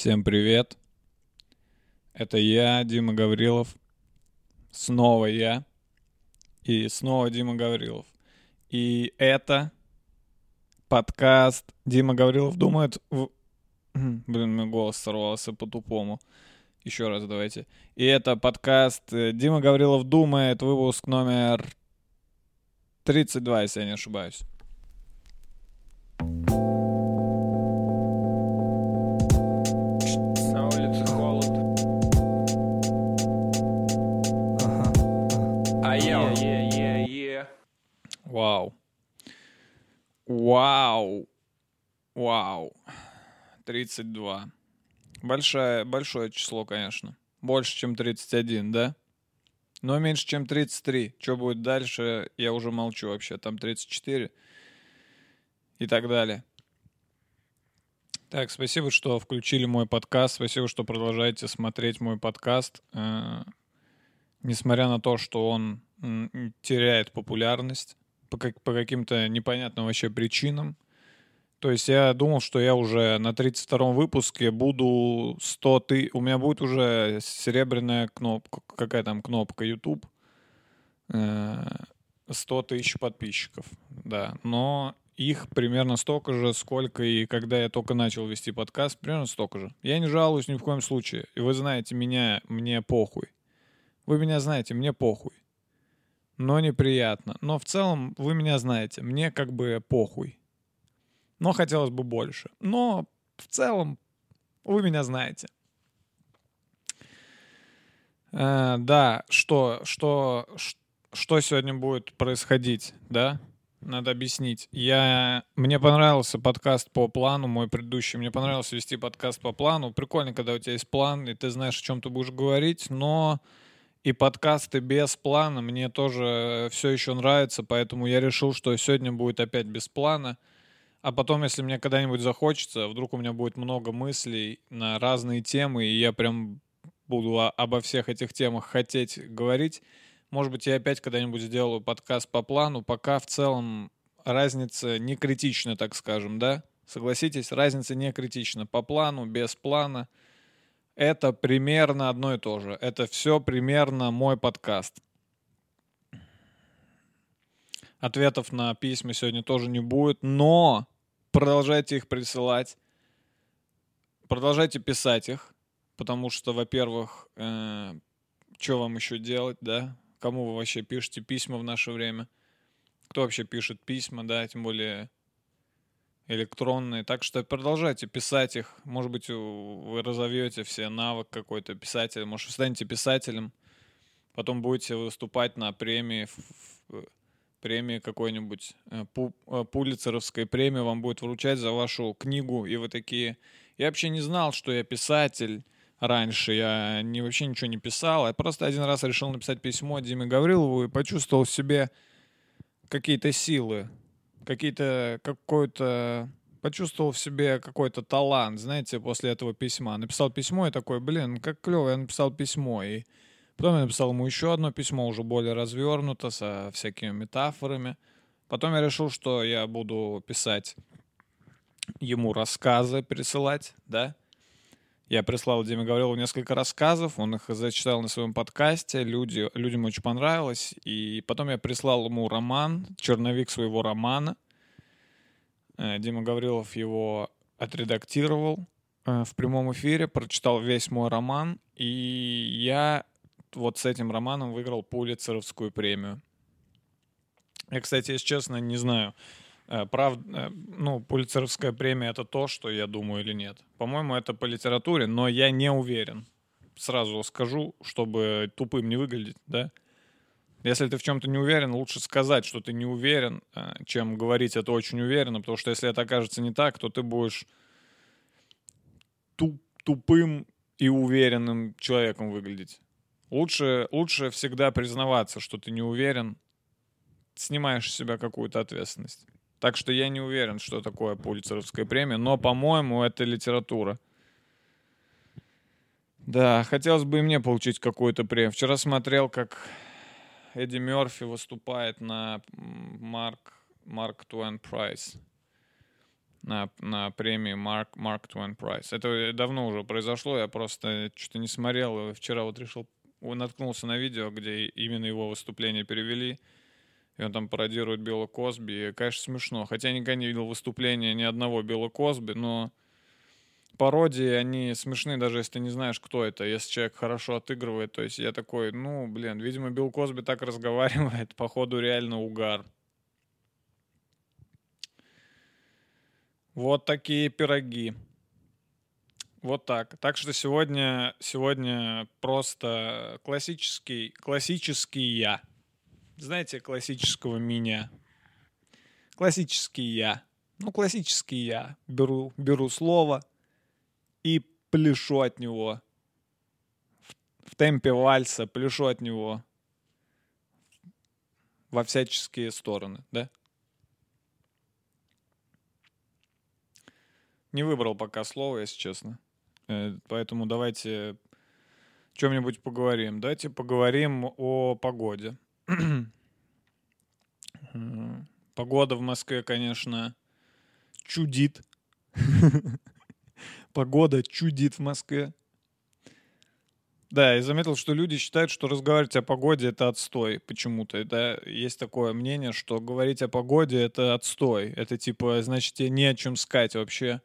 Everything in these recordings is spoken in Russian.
Всем привет. Это я, Дима Гаврилов. Снова я. И снова Дима Гаврилов. И это подкаст Дима Гаврилов думает... В... Блин, мой голос сорвался по-тупому. Еще раз давайте. И это подкаст Дима Гаврилов думает, выпуск номер 32, если я не ошибаюсь. Вау. Вау. 32. Большое, большое число, конечно. Больше, чем 31, да? Но меньше, чем 33. Что будет дальше, я уже молчу вообще. Там 34 и так далее. Так, спасибо, что включили мой подкаст. Спасибо, что продолжаете смотреть мой подкаст. Э, Несмотря на то, что он теряет популярность по, как- по каким-то непонятным вообще причинам. То есть я думал, что я уже на 32-м выпуске буду 100 ты... У меня будет уже серебряная кнопка. Какая там кнопка? YouTube. Э, 100 тысяч подписчиков. Да. Но их примерно столько же, сколько и когда я только начал вести подкаст. Примерно столько же. Я не жалуюсь ни в коем случае. И вы знаете меня, мне похуй. Вы меня знаете, мне похуй. Но неприятно. Но в целом вы меня знаете, мне как бы похуй. Но хотелось бы больше. Но в целом вы меня знаете. Э, да, что, что, что сегодня будет происходить, да? Надо объяснить. Я... Мне понравился подкаст по плану, мой предыдущий. Мне понравилось вести подкаст по плану. Прикольно, когда у тебя есть план, и ты знаешь, о чем ты будешь говорить, но и подкасты без плана мне тоже все еще нравятся, поэтому я решил, что сегодня будет опять без плана. А потом, если мне когда-нибудь захочется, вдруг у меня будет много мыслей на разные темы, и я прям буду о- обо всех этих темах хотеть говорить, может быть, я опять когда-нибудь сделаю подкаст по плану, пока в целом разница не критична, так скажем, да? Согласитесь, разница не критична. По плану, без плана. Это примерно одно и то же. Это все примерно мой подкаст. Ответов на письма сегодня тоже не будет, но продолжайте их присылать. Продолжайте писать их, потому что, во-первых, что вам еще делать, да? Кому вы вообще пишете письма в наше время? Кто вообще пишет письма, да, тем более электронные. Так что продолжайте писать их. Может быть, вы разовьете все навык какой-то писателя. Может, вы станете писателем. Потом будете выступать на премии, ф- премии какой-нибудь, э, пу- э, пулицеровской премии вам будет вручать за вашу книгу. И вы такие... Я вообще не знал, что я писатель раньше. Я не, вообще ничего не писал. Я просто один раз решил написать письмо Диме Гаврилову и почувствовал в себе какие-то силы, какие-то, какой-то, почувствовал в себе какой-то талант, знаете, после этого письма. Написал письмо и такой, блин, как клево, я написал письмо. И потом я написал ему еще одно письмо, уже более развернуто, со всякими метафорами. Потом я решил, что я буду писать ему рассказы, присылать, да. Я прислал Диме Гаврилову несколько рассказов, он их зачитал на своем подкасте, люди, людям очень понравилось. И потом я прислал ему роман, черновик своего романа. Э, Дима Гаврилов его отредактировал э, в прямом эфире, прочитал весь мой роман, и я вот с этим романом выиграл Пулицеровскую премию. Я, кстати, если честно, не знаю, правда, ну, Пулицеровская премия это то, что я думаю или нет. По-моему, это по литературе, но я не уверен. Сразу скажу, чтобы тупым не выглядеть, да? Если ты в чем-то не уверен, лучше сказать, что ты не уверен, э, чем говорить это очень уверенно, потому что если это окажется не так, то ты будешь туп- тупым и уверенным человеком выглядеть. Лучше, лучше всегда признаваться, что ты не уверен, снимаешь с себя какую-то ответственность. Так что я не уверен, что такое Пулицеровская премия, но, по-моему, это литература. Да, хотелось бы и мне получить какую-то премию. Вчера смотрел, как Эдди Мерфи выступает на Марк, Марк Туэн Прайс. на, на премии Mark, Mark Twain Prize. Это давно уже произошло, я просто что-то не смотрел. Вчера вот решил, наткнулся на видео, где именно его выступление перевели. И он там пародирует Билла Косби. И, конечно, смешно. Хотя я никогда не видел выступления ни одного Билла Косби, но пародии, они смешны, даже если ты не знаешь, кто это. Если человек хорошо отыгрывает, то есть я такой, ну, блин, видимо, Билл Косби так разговаривает, походу реально угар. Вот такие пироги. Вот так. Так что сегодня, сегодня просто классический, классический я. Знаете, классического меня. Классический я. Ну, классический я. Беру, беру слово и пляшу от него. В, в темпе вальса пляшу от него во всяческие стороны, да? Не выбрал пока слово, если честно. Э, Поэтому давайте чем-нибудь поговорим. Давайте поговорим о погоде. Погода в Москве, конечно, чудит. Погода чудит в Москве. Да, я заметил, что люди считают, что разговаривать о погоде это отстой почему-то. Да, есть такое мнение, что говорить о погоде это отстой. Это типа, значит, тебе не о чем сказать вообще.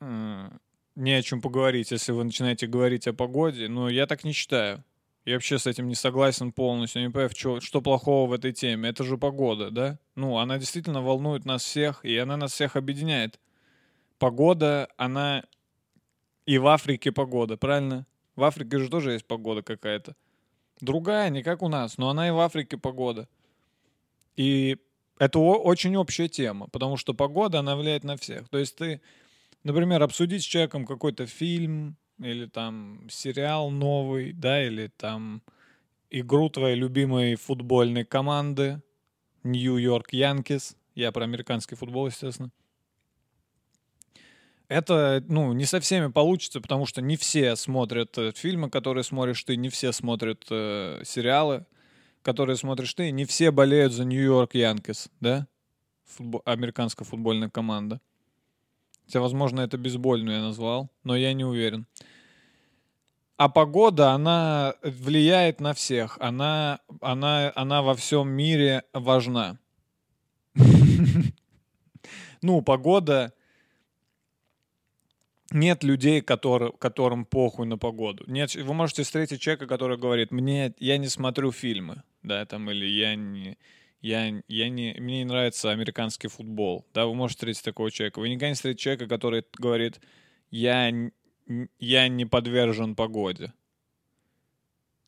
Не о чем поговорить, если вы начинаете говорить о погоде. Но я так не считаю. Я вообще с этим не согласен полностью. Не понимаю, чё- что плохого в этой теме. Это же погода, да? Ну, она действительно волнует нас всех, и она нас всех объединяет. Погода, она и в Африке погода, правильно? В Африке же тоже есть погода какая-то. Другая, не как у нас, но она и в Африке погода. И это очень общая тема, потому что погода, она влияет на всех. То есть ты, например, обсудить с человеком какой-то фильм или там сериал новый, да, или там игру твоей любимой футбольной команды Нью-Йорк Янкис. Я про американский футбол, естественно. Это, ну, не со всеми получится, потому что не все смотрят э, фильмы, которые смотришь ты, не все смотрят э, сериалы, которые смотришь ты, не все болеют за Нью-Йорк Янкис, да? Футбо- американская футбольная команда. Хотя, возможно, это бейсбольную я назвал, но я не уверен. А погода, она влияет на всех. Она, она, она во всем мире важна. Ну, погода... Нет людей, которые, которым похуй на погоду. Нет, вы можете встретить человека, который говорит, мне, я не смотрю фильмы, да, там, или я не, я, я не, мне не нравится американский футбол, да, вы можете встретить такого человека. Вы никогда не встретите человека, который говорит, я, я не подвержен погоде.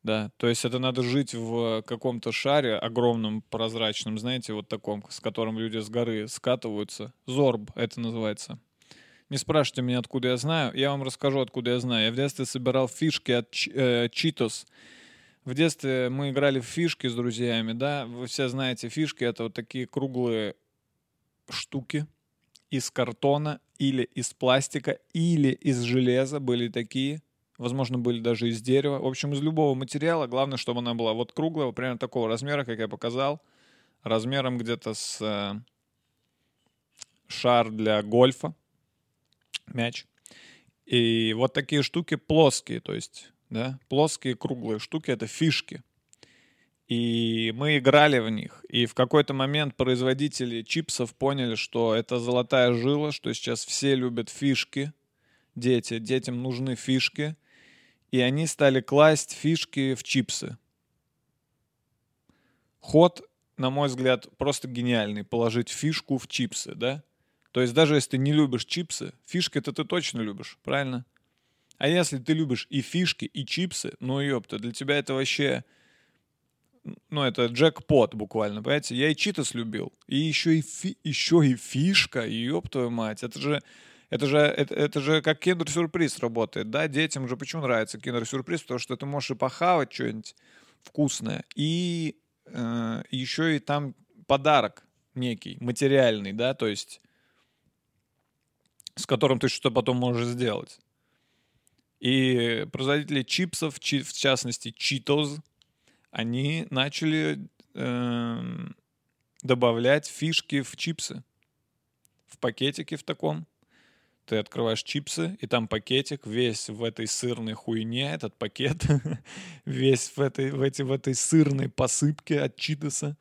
Да, то есть это надо жить в каком-то шаре огромном, прозрачном, знаете, вот таком, с которым люди с горы скатываются. Зорб это называется. Не спрашивайте меня, откуда я знаю. Я вам расскажу, откуда я знаю. Я в детстве собирал фишки от Ч- э. В детстве мы играли в фишки с друзьями, да. Вы все знаете, фишки — это вот такие круглые штуки из картона или из пластика, или из железа были такие. Возможно, были даже из дерева. В общем, из любого материала. Главное, чтобы она была вот круглая, примерно такого размера, как я показал. Размером где-то с э, шар для гольфа мяч. И вот такие штуки плоские, то есть, да, плоские круглые штуки — это фишки. И мы играли в них. И в какой-то момент производители чипсов поняли, что это золотая жила, что сейчас все любят фишки. Дети, детям нужны фишки. И они стали класть фишки в чипсы. Ход, на мой взгляд, просто гениальный. Положить фишку в чипсы, да? То есть даже если ты не любишь чипсы, фишки-то ты точно любишь, правильно? А если ты любишь и фишки, и чипсы, ну ёпта, для тебя это вообще... Ну, это джекпот буквально, понимаете? Я и читас любил, и еще и, фи- еще и фишка, ёб твою мать. Это же, это же, это, это же как киндер-сюрприз работает, да? Детям же почему нравится киндер-сюрприз? Потому что ты можешь и похавать что-нибудь вкусное, и э, еще и там подарок некий, материальный, да, то есть с которым ты что-то потом можешь сделать. И производители чипсов, чи- в частности Cheetos, они начали эм, добавлять фишки в чипсы. в пакетике в таком. Ты открываешь чипсы, и там пакетик весь в этой сырной хуйне, этот пакет, весь в этой, в, эти, в этой сырной посыпке от читоса.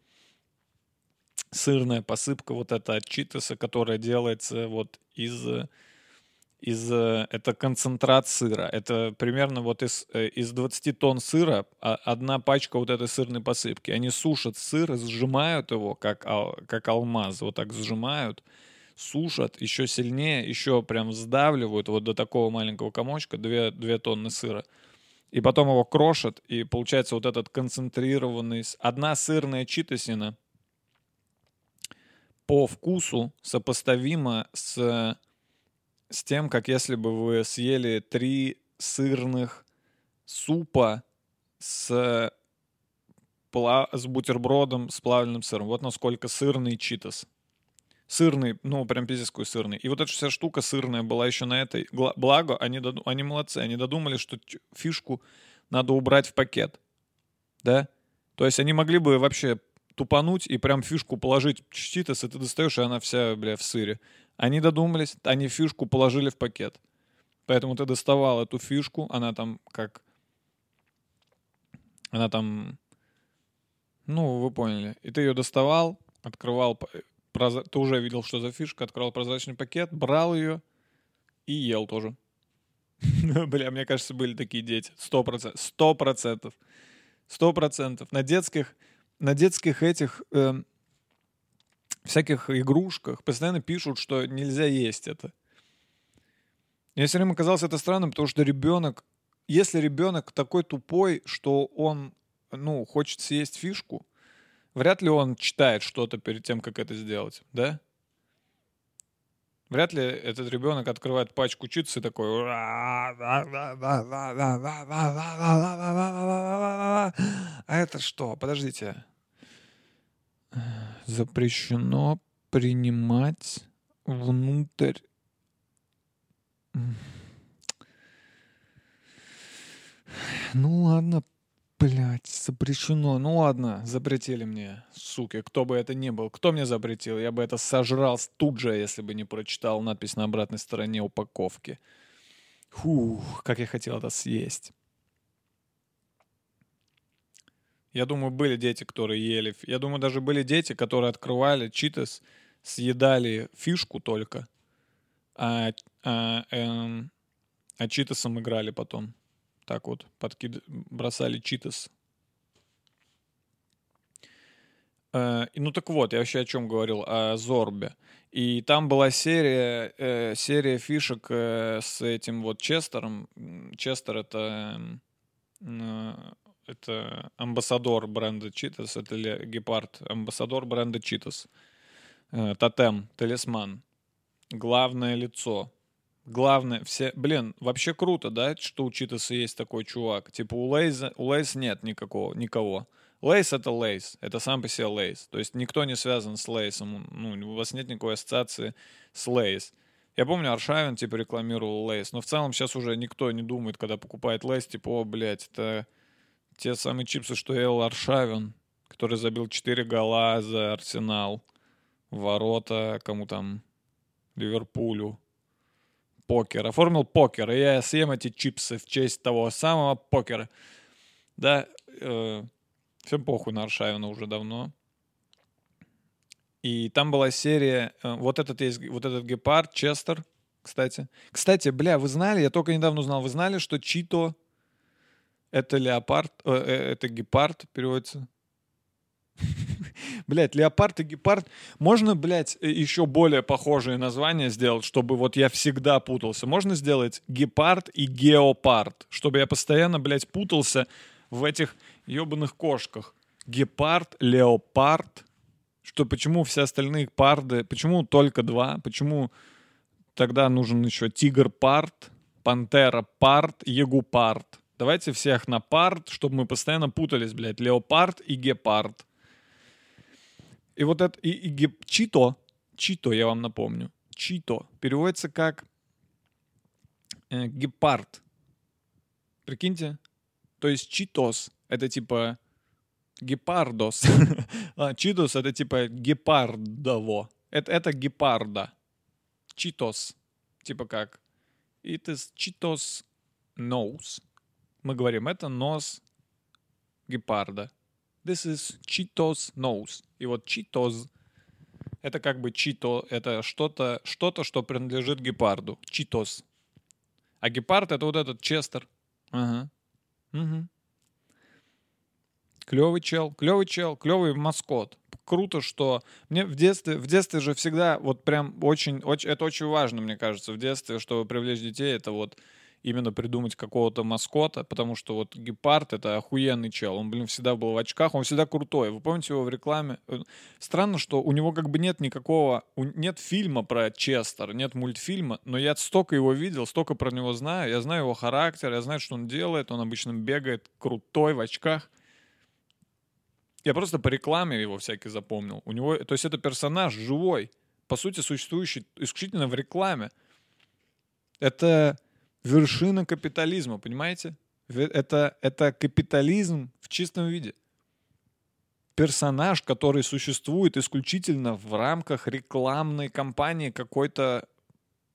Сырная посыпка вот эта от читоса, которая делается вот из э, из, э, это концентрат сыра. Это примерно вот из, э, из 20 тонн сыра а, одна пачка вот этой сырной посыпки. Они сушат сыр, сжимают его, как, как алмаз, вот так сжимают, сушат еще сильнее, еще прям сдавливают вот до такого маленького комочка 2, 2 тонны сыра. И потом его крошат, и получается вот этот концентрированный... Одна сырная читосина по вкусу сопоставима с с тем, как если бы вы съели три сырных супа с, пла- с бутербродом с плавленным сыром. Вот насколько сырный читос. Сырный, ну, прям пиздец какой сырный. И вот эта вся штука сырная была еще на этой. Благо, они, доду- они молодцы, они додумали, что фишку надо убрать в пакет. Да? То есть они могли бы вообще тупануть и прям фишку положить читос, и ты достаешь, и она вся, бля, в сыре. Они додумались, они фишку положили в пакет. Поэтому ты доставал эту фишку, она там как... Она там... Ну, вы поняли. И ты ее доставал, открывал... п- проза- Ты уже видел, что за фишка, открывал прозрачный пакет, брал ее и ел тоже. Бля, мне кажется, были такие дети. Сто процентов. Сто процентов. Сто процентов. На детских, на детских этих эм, всяких игрушках постоянно пишут, что нельзя есть это. Мне все время казалось это странным, потому что ребенок, если ребенок такой тупой, что он, ну, хочет съесть фишку, вряд ли он читает что-то перед тем, как это сделать, да? Вряд ли этот ребенок открывает пачку чипсы и такой... А это что? Подождите. Запрещено принимать внутрь... Ну ладно, блядь, запрещено. Ну ладно, запретили мне, суки, кто бы это ни был. Кто мне запретил? Я бы это сожрал тут же, если бы не прочитал надпись на обратной стороне упаковки. Фух, как я хотел это съесть. Я думаю, были дети, которые ели. Я думаю, даже были дети, которые открывали читос, съедали фишку только, а, а, эм, а читосом играли потом. Так вот, подкид... бросали читос. Э, ну так вот, я вообще о чем говорил? О Зорбе. И там была серия, э, серия фишек э, с этим вот Честером. Честер это, эм, э, это амбассадор бренда Читос, это гепард, амбассадор бренда Читос. Э, тотем, талисман. Главное лицо. Главное, все, блин, вообще круто, да, что у Читоса есть такой чувак. Типа у Лейза, у Лейс нет никакого, никого. Лейс это Лейс, это сам по себе Лейс. То есть никто не связан с Лейсом, ну, у вас нет никакой ассоциации с Лейс. Я помню, Аршавин, типа, рекламировал Лейс, но в целом сейчас уже никто не думает, когда покупает Лейс, типа, о, блядь, это те самые чипсы, что ел Аршавин, который забил 4 гола за Арсенал, ворота, кому там, Ливерпулю, покер, оформил покер, и я съем эти чипсы в честь того самого покера. Да, э, всем похуй на Аршавина уже давно. И там была серия, э, вот этот есть, вот этот гепард, Честер, кстати. Кстати, бля, вы знали, я только недавно узнал, вы знали, что Чито это леопард, э, э, это гепард переводится? Блять, леопард и гепард. Можно, блядь, э, еще более похожие названия сделать, чтобы вот я всегда путался. Можно сделать гепард и геопард, чтобы я постоянно, блядь, путался в этих ебаных кошках. Гепард, леопард. Что почему все остальные парды, почему только два, почему тогда нужен еще тигр-пард, пантера-пард, ягупард. Давайте всех на пард, чтобы мы постоянно путались, блядь, леопард и гепард. И вот это, и, и геп- чито, чито, я вам напомню, чито переводится как э, гепард. Прикиньте? То есть читос — это типа гепардос. а читос — это типа гепардово. Это, это гепарда. Cheetos. Типа как It is Cheetos nose. Мы говорим, это нос гепарда. This is Cheetos nose. И вот Cheetos это как бы чито, это что-то, что-то, что принадлежит гепарду. Читос. А гепард это вот этот Честер. Ага. Угу. Клевый чел, клевый чел, клевый маскот. Круто, что мне в детстве, в детстве же всегда вот прям очень, очень, это очень важно, мне кажется, в детстве, чтобы привлечь детей, это вот именно придумать какого-то маскота, потому что вот Гепард — это охуенный чел. Он, блин, всегда был в очках, он всегда крутой. Вы помните его в рекламе? Э, странно, что у него как бы нет никакого... Нет фильма про Честер, нет мультфильма, но я столько его видел, столько про него знаю. Я знаю его характер, я знаю, что он делает. Он обычно бегает крутой в очках. Я просто по рекламе его всякий запомнил. У него, то есть это персонаж живой, по сути, существующий исключительно в рекламе. Это вершина капитализма, понимаете? Это, это капитализм в чистом виде. Персонаж, который существует исключительно в рамках рекламной кампании какой-то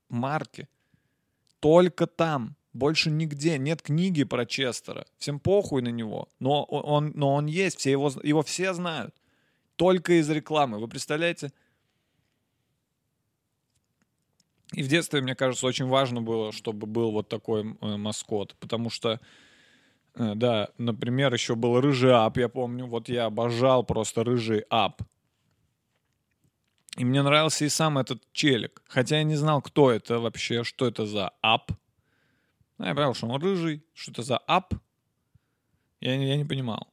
марки. Только там. Больше нигде. Нет книги про Честера. Всем похуй на него. Но он, но он есть. Все его, его все знают. Только из рекламы. Вы представляете? И в детстве, мне кажется, очень важно было, чтобы был вот такой э, маскот, потому что, э, да, например, еще был рыжий ап, я помню, вот я обожал просто рыжий ап. И мне нравился и сам этот челик, хотя я не знал, кто это вообще, что это за ап. Ну, я понял, что он рыжий, что это за ап, я, я не понимал.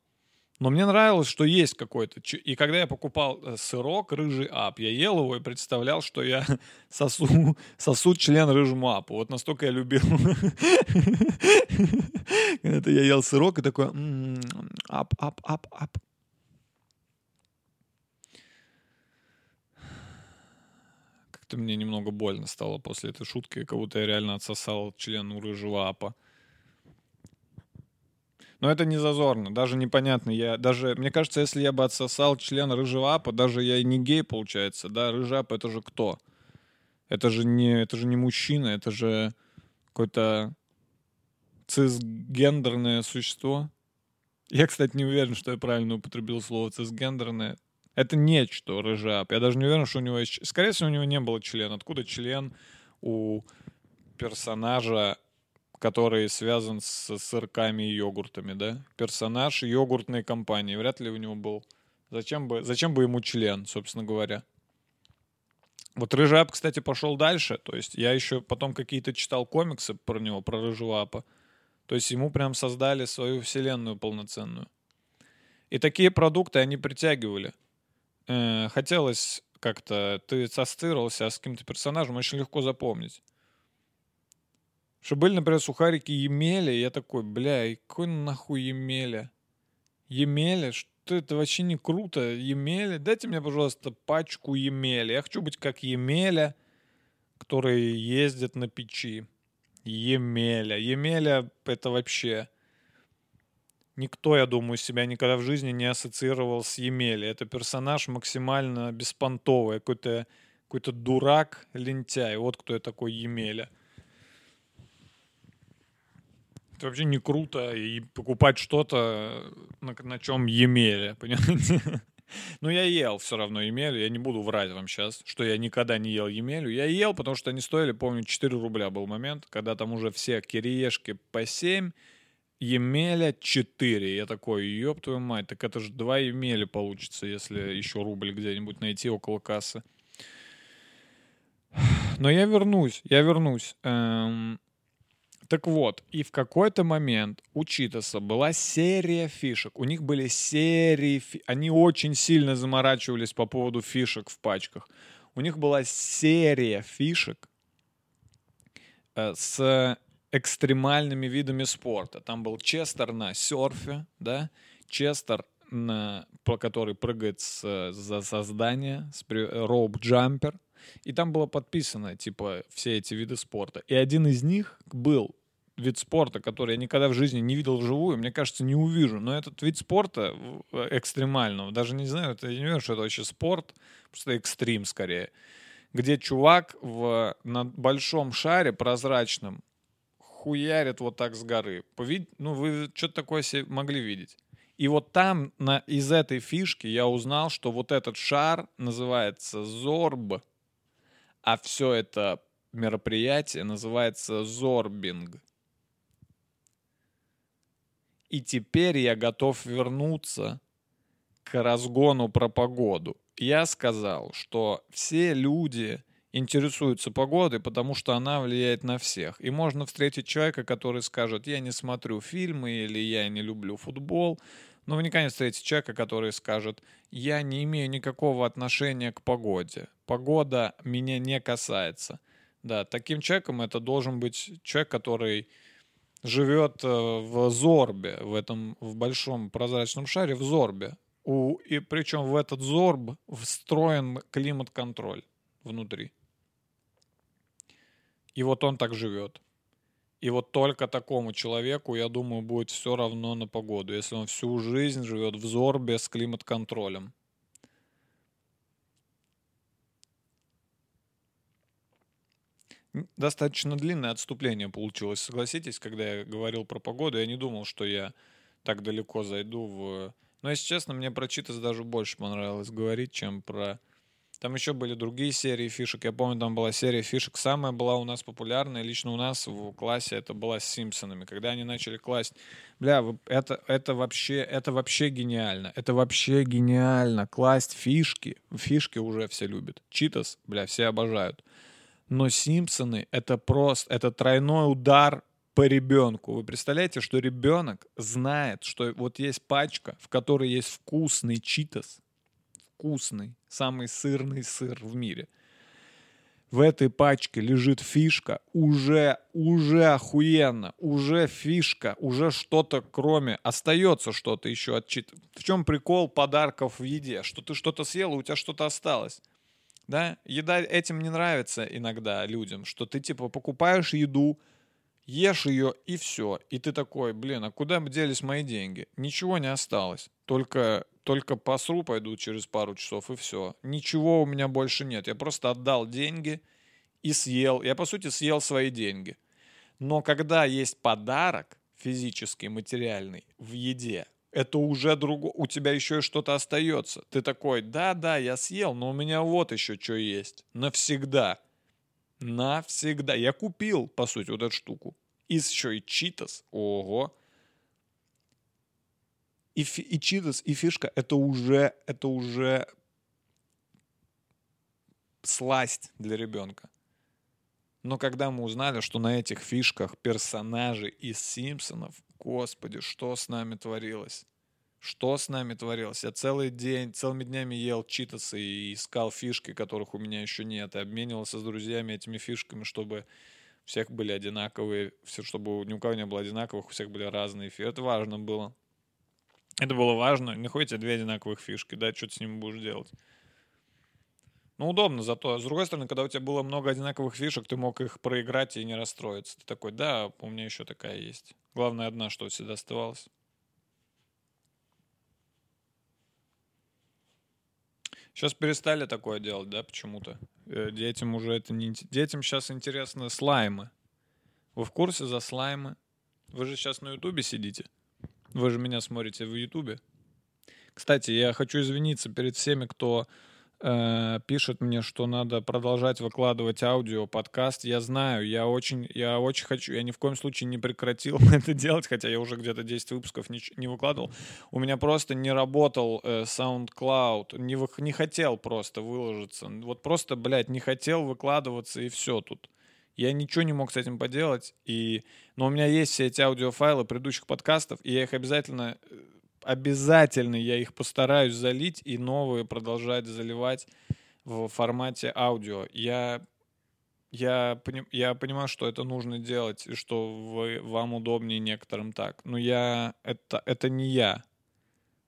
Но мне нравилось, что есть какой-то. И когда я покупал э, сырок, Рыжий Ап, я ел его и представлял, что я сосу, сосу член Рыжему Апу. Вот настолько я любил. Это я ел сырок и такой ап, ап, ап, ап. Как-то мне немного больно стало после этой шутки, как будто я реально отсосал член у Рыжего Апа. Но это не зазорно, даже непонятно. Я даже, мне кажется, если я бы отсосал член рыжего апа, даже я и не гей, получается, да, рыжий ап это же кто? Это же не, это же не мужчина, это же какое-то цисгендерное существо. Я, кстати, не уверен, что я правильно употребил слово цисгендерное. Это нечто, рыжап. Я даже не уверен, что у него есть... Скорее всего, у него не было члена. Откуда член у персонажа который связан с сырками и йогуртами, да? Персонаж йогуртной компании. Вряд ли у него был. Зачем бы, зачем бы ему член, собственно говоря? Вот Рыжап, кстати, пошел дальше. То есть я еще потом какие-то читал комиксы про него, про Рыжуапа. То есть ему прям создали свою вселенную полноценную. И такие продукты они притягивали. Э, хотелось как-то... Ты ассоциировался с каким-то персонажем, очень легко запомнить. Что были, например, сухарики Емеля, и я такой, бля, какой нахуй Емеля? Емеля? Что это вообще не круто? Емеля? Дайте мне, пожалуйста, пачку Емеля. Я хочу быть как Емеля, который ездит на печи. Емеля. Емеля — это вообще... Никто, я думаю, себя никогда в жизни не ассоциировал с Емели. Это персонаж максимально беспонтовый, какой-то какой-то дурак, лентяй. Вот кто я такой Емеля. Это вообще не круто и покупать что-то, на, на чем емели, понимаете? Но я ел все равно емелю, я не буду врать вам сейчас, что я никогда не ел емелю. Я ел, потому что они стоили, помню, 4 рубля был момент, когда там уже все кириешки по 7, емеля 4. Я такой, ёб твою мать, так это же 2 емели получится, если еще рубль где-нибудь найти около кассы. Но я вернусь, я вернусь. Эм, так вот, и в какой-то момент у Читаса была серия фишек. У них были серии... Фи... Они очень сильно заморачивались по поводу фишек в пачках. У них была серия фишек э, с экстремальными видами спорта. Там был Честер на серфе, да, Честер, на, который прыгает с, за создание, роуп-джампер. И там было подписано, типа, все эти виды спорта. И один из них был вид спорта, который я никогда в жизни не видел вживую, мне кажется, не увижу. Но этот вид спорта экстремального, даже не знаю, это, я не знаю, что это вообще спорт, просто экстрим скорее. где чувак в, на большом шаре прозрачном хуярит вот так с горы. Повид... Ну, вы что-то такое себе могли видеть. И вот там на, из этой фишки я узнал, что вот этот шар называется Зорб, а все это мероприятие называется Зорбинг. И теперь я готов вернуться к разгону про погоду. Я сказал, что все люди интересуются погодой, потому что она влияет на всех. И можно встретить человека, который скажет, я не смотрю фильмы или я не люблю футбол. Но вы никогда не встретите человека, который скажет, я не имею никакого отношения к погоде. Погода меня не касается. Да, таким человеком это должен быть человек, который живет э, в Зорбе, в этом в большом прозрачном шаре в Зорбе. У, и причем в этот Зорб встроен климат-контроль внутри. И вот он так живет. И вот только такому человеку, я думаю, будет все равно на погоду, если он всю жизнь живет в Зорбе с климат-контролем. Достаточно длинное отступление получилось, согласитесь, когда я говорил про погоду, я не думал, что я так далеко зайду в... Но, если честно, мне про Читас даже больше понравилось говорить, чем про там еще были другие серии фишек. Я помню, там была серия фишек. Самая была у нас популярная, лично у нас в классе, это была с Симпсонами. Когда они начали класть... Бля, это, это, вообще, это вообще гениально. Это вообще гениально. Класть фишки. Фишки уже все любят. Читас, бля, все обожают. Но Симпсоны — это просто... Это тройной удар по ребенку. Вы представляете, что ребенок знает, что вот есть пачка, в которой есть вкусный читас, вкусный, самый сырный сыр в мире. В этой пачке лежит фишка, уже, уже охуенно, уже фишка, уже что-то кроме, остается что-то еще отчит. В чем прикол подарков в еде? Что ты что-то съел, у тебя что-то осталось. Да? Еда этим не нравится иногда людям, что ты типа покупаешь еду, ешь ее и все. И ты такой, блин, а куда делись мои деньги? Ничего не осталось. Только, только посру пойду через пару часов и все. Ничего у меня больше нет. Я просто отдал деньги и съел. Я, по сути, съел свои деньги. Но когда есть подарок физический, материальный в еде, это уже другое. У тебя еще что-то остается. Ты такой, да-да, я съел, но у меня вот еще что есть. Навсегда. Навсегда. Я купил, по сути, вот эту штуку. И еще и читас. Ого. И, и читас, и фишка, это уже, это уже сласть для ребенка. Но когда мы узнали, что на этих фишках персонажи из Симпсонов, господи, что с нами творилось? Что с нами творилось? Я целый день, целыми днями ел читасы и искал фишки, которых у меня еще нет, и обменивался с друзьями этими фишками, чтобы всех были одинаковые, все, чтобы ни у кого не было одинаковых, у всех были разные фишки. Это важно было. Это было важно. Находите две одинаковых фишки, да, что ты с ними будешь делать. Ну, удобно зато. С другой стороны, когда у тебя было много одинаковых фишек, ты мог их проиграть и не расстроиться. Ты такой, да, у меня еще такая есть. Главное, одна, что всегда оставалась. Сейчас перестали такое делать, да, почему-то. Э, детям уже это не... Детям сейчас интересны слаймы. Вы в курсе за слаймы? Вы же сейчас на Ютубе сидите. Вы же меня смотрите в Ютубе. Кстати, я хочу извиниться перед всеми, кто э, пишет мне, что надо продолжать выкладывать аудио, подкаст. Я знаю, я очень, я очень хочу, я ни в коем случае не прекратил это делать, хотя я уже где-то 10 выпусков не, не выкладывал. У меня просто не работал э, SoundCloud, не, вы, не хотел просто выложиться. Вот просто, блядь, не хотел выкладываться и все тут. Я ничего не мог с этим поделать, и... но у меня есть все эти аудиофайлы предыдущих подкастов, и я их обязательно э, обязательно я их постараюсь залить и новые продолжать заливать в формате аудио. Я, я, я понимаю, что это нужно делать, и что вы, вам удобнее некоторым так. Но я, это, это не я.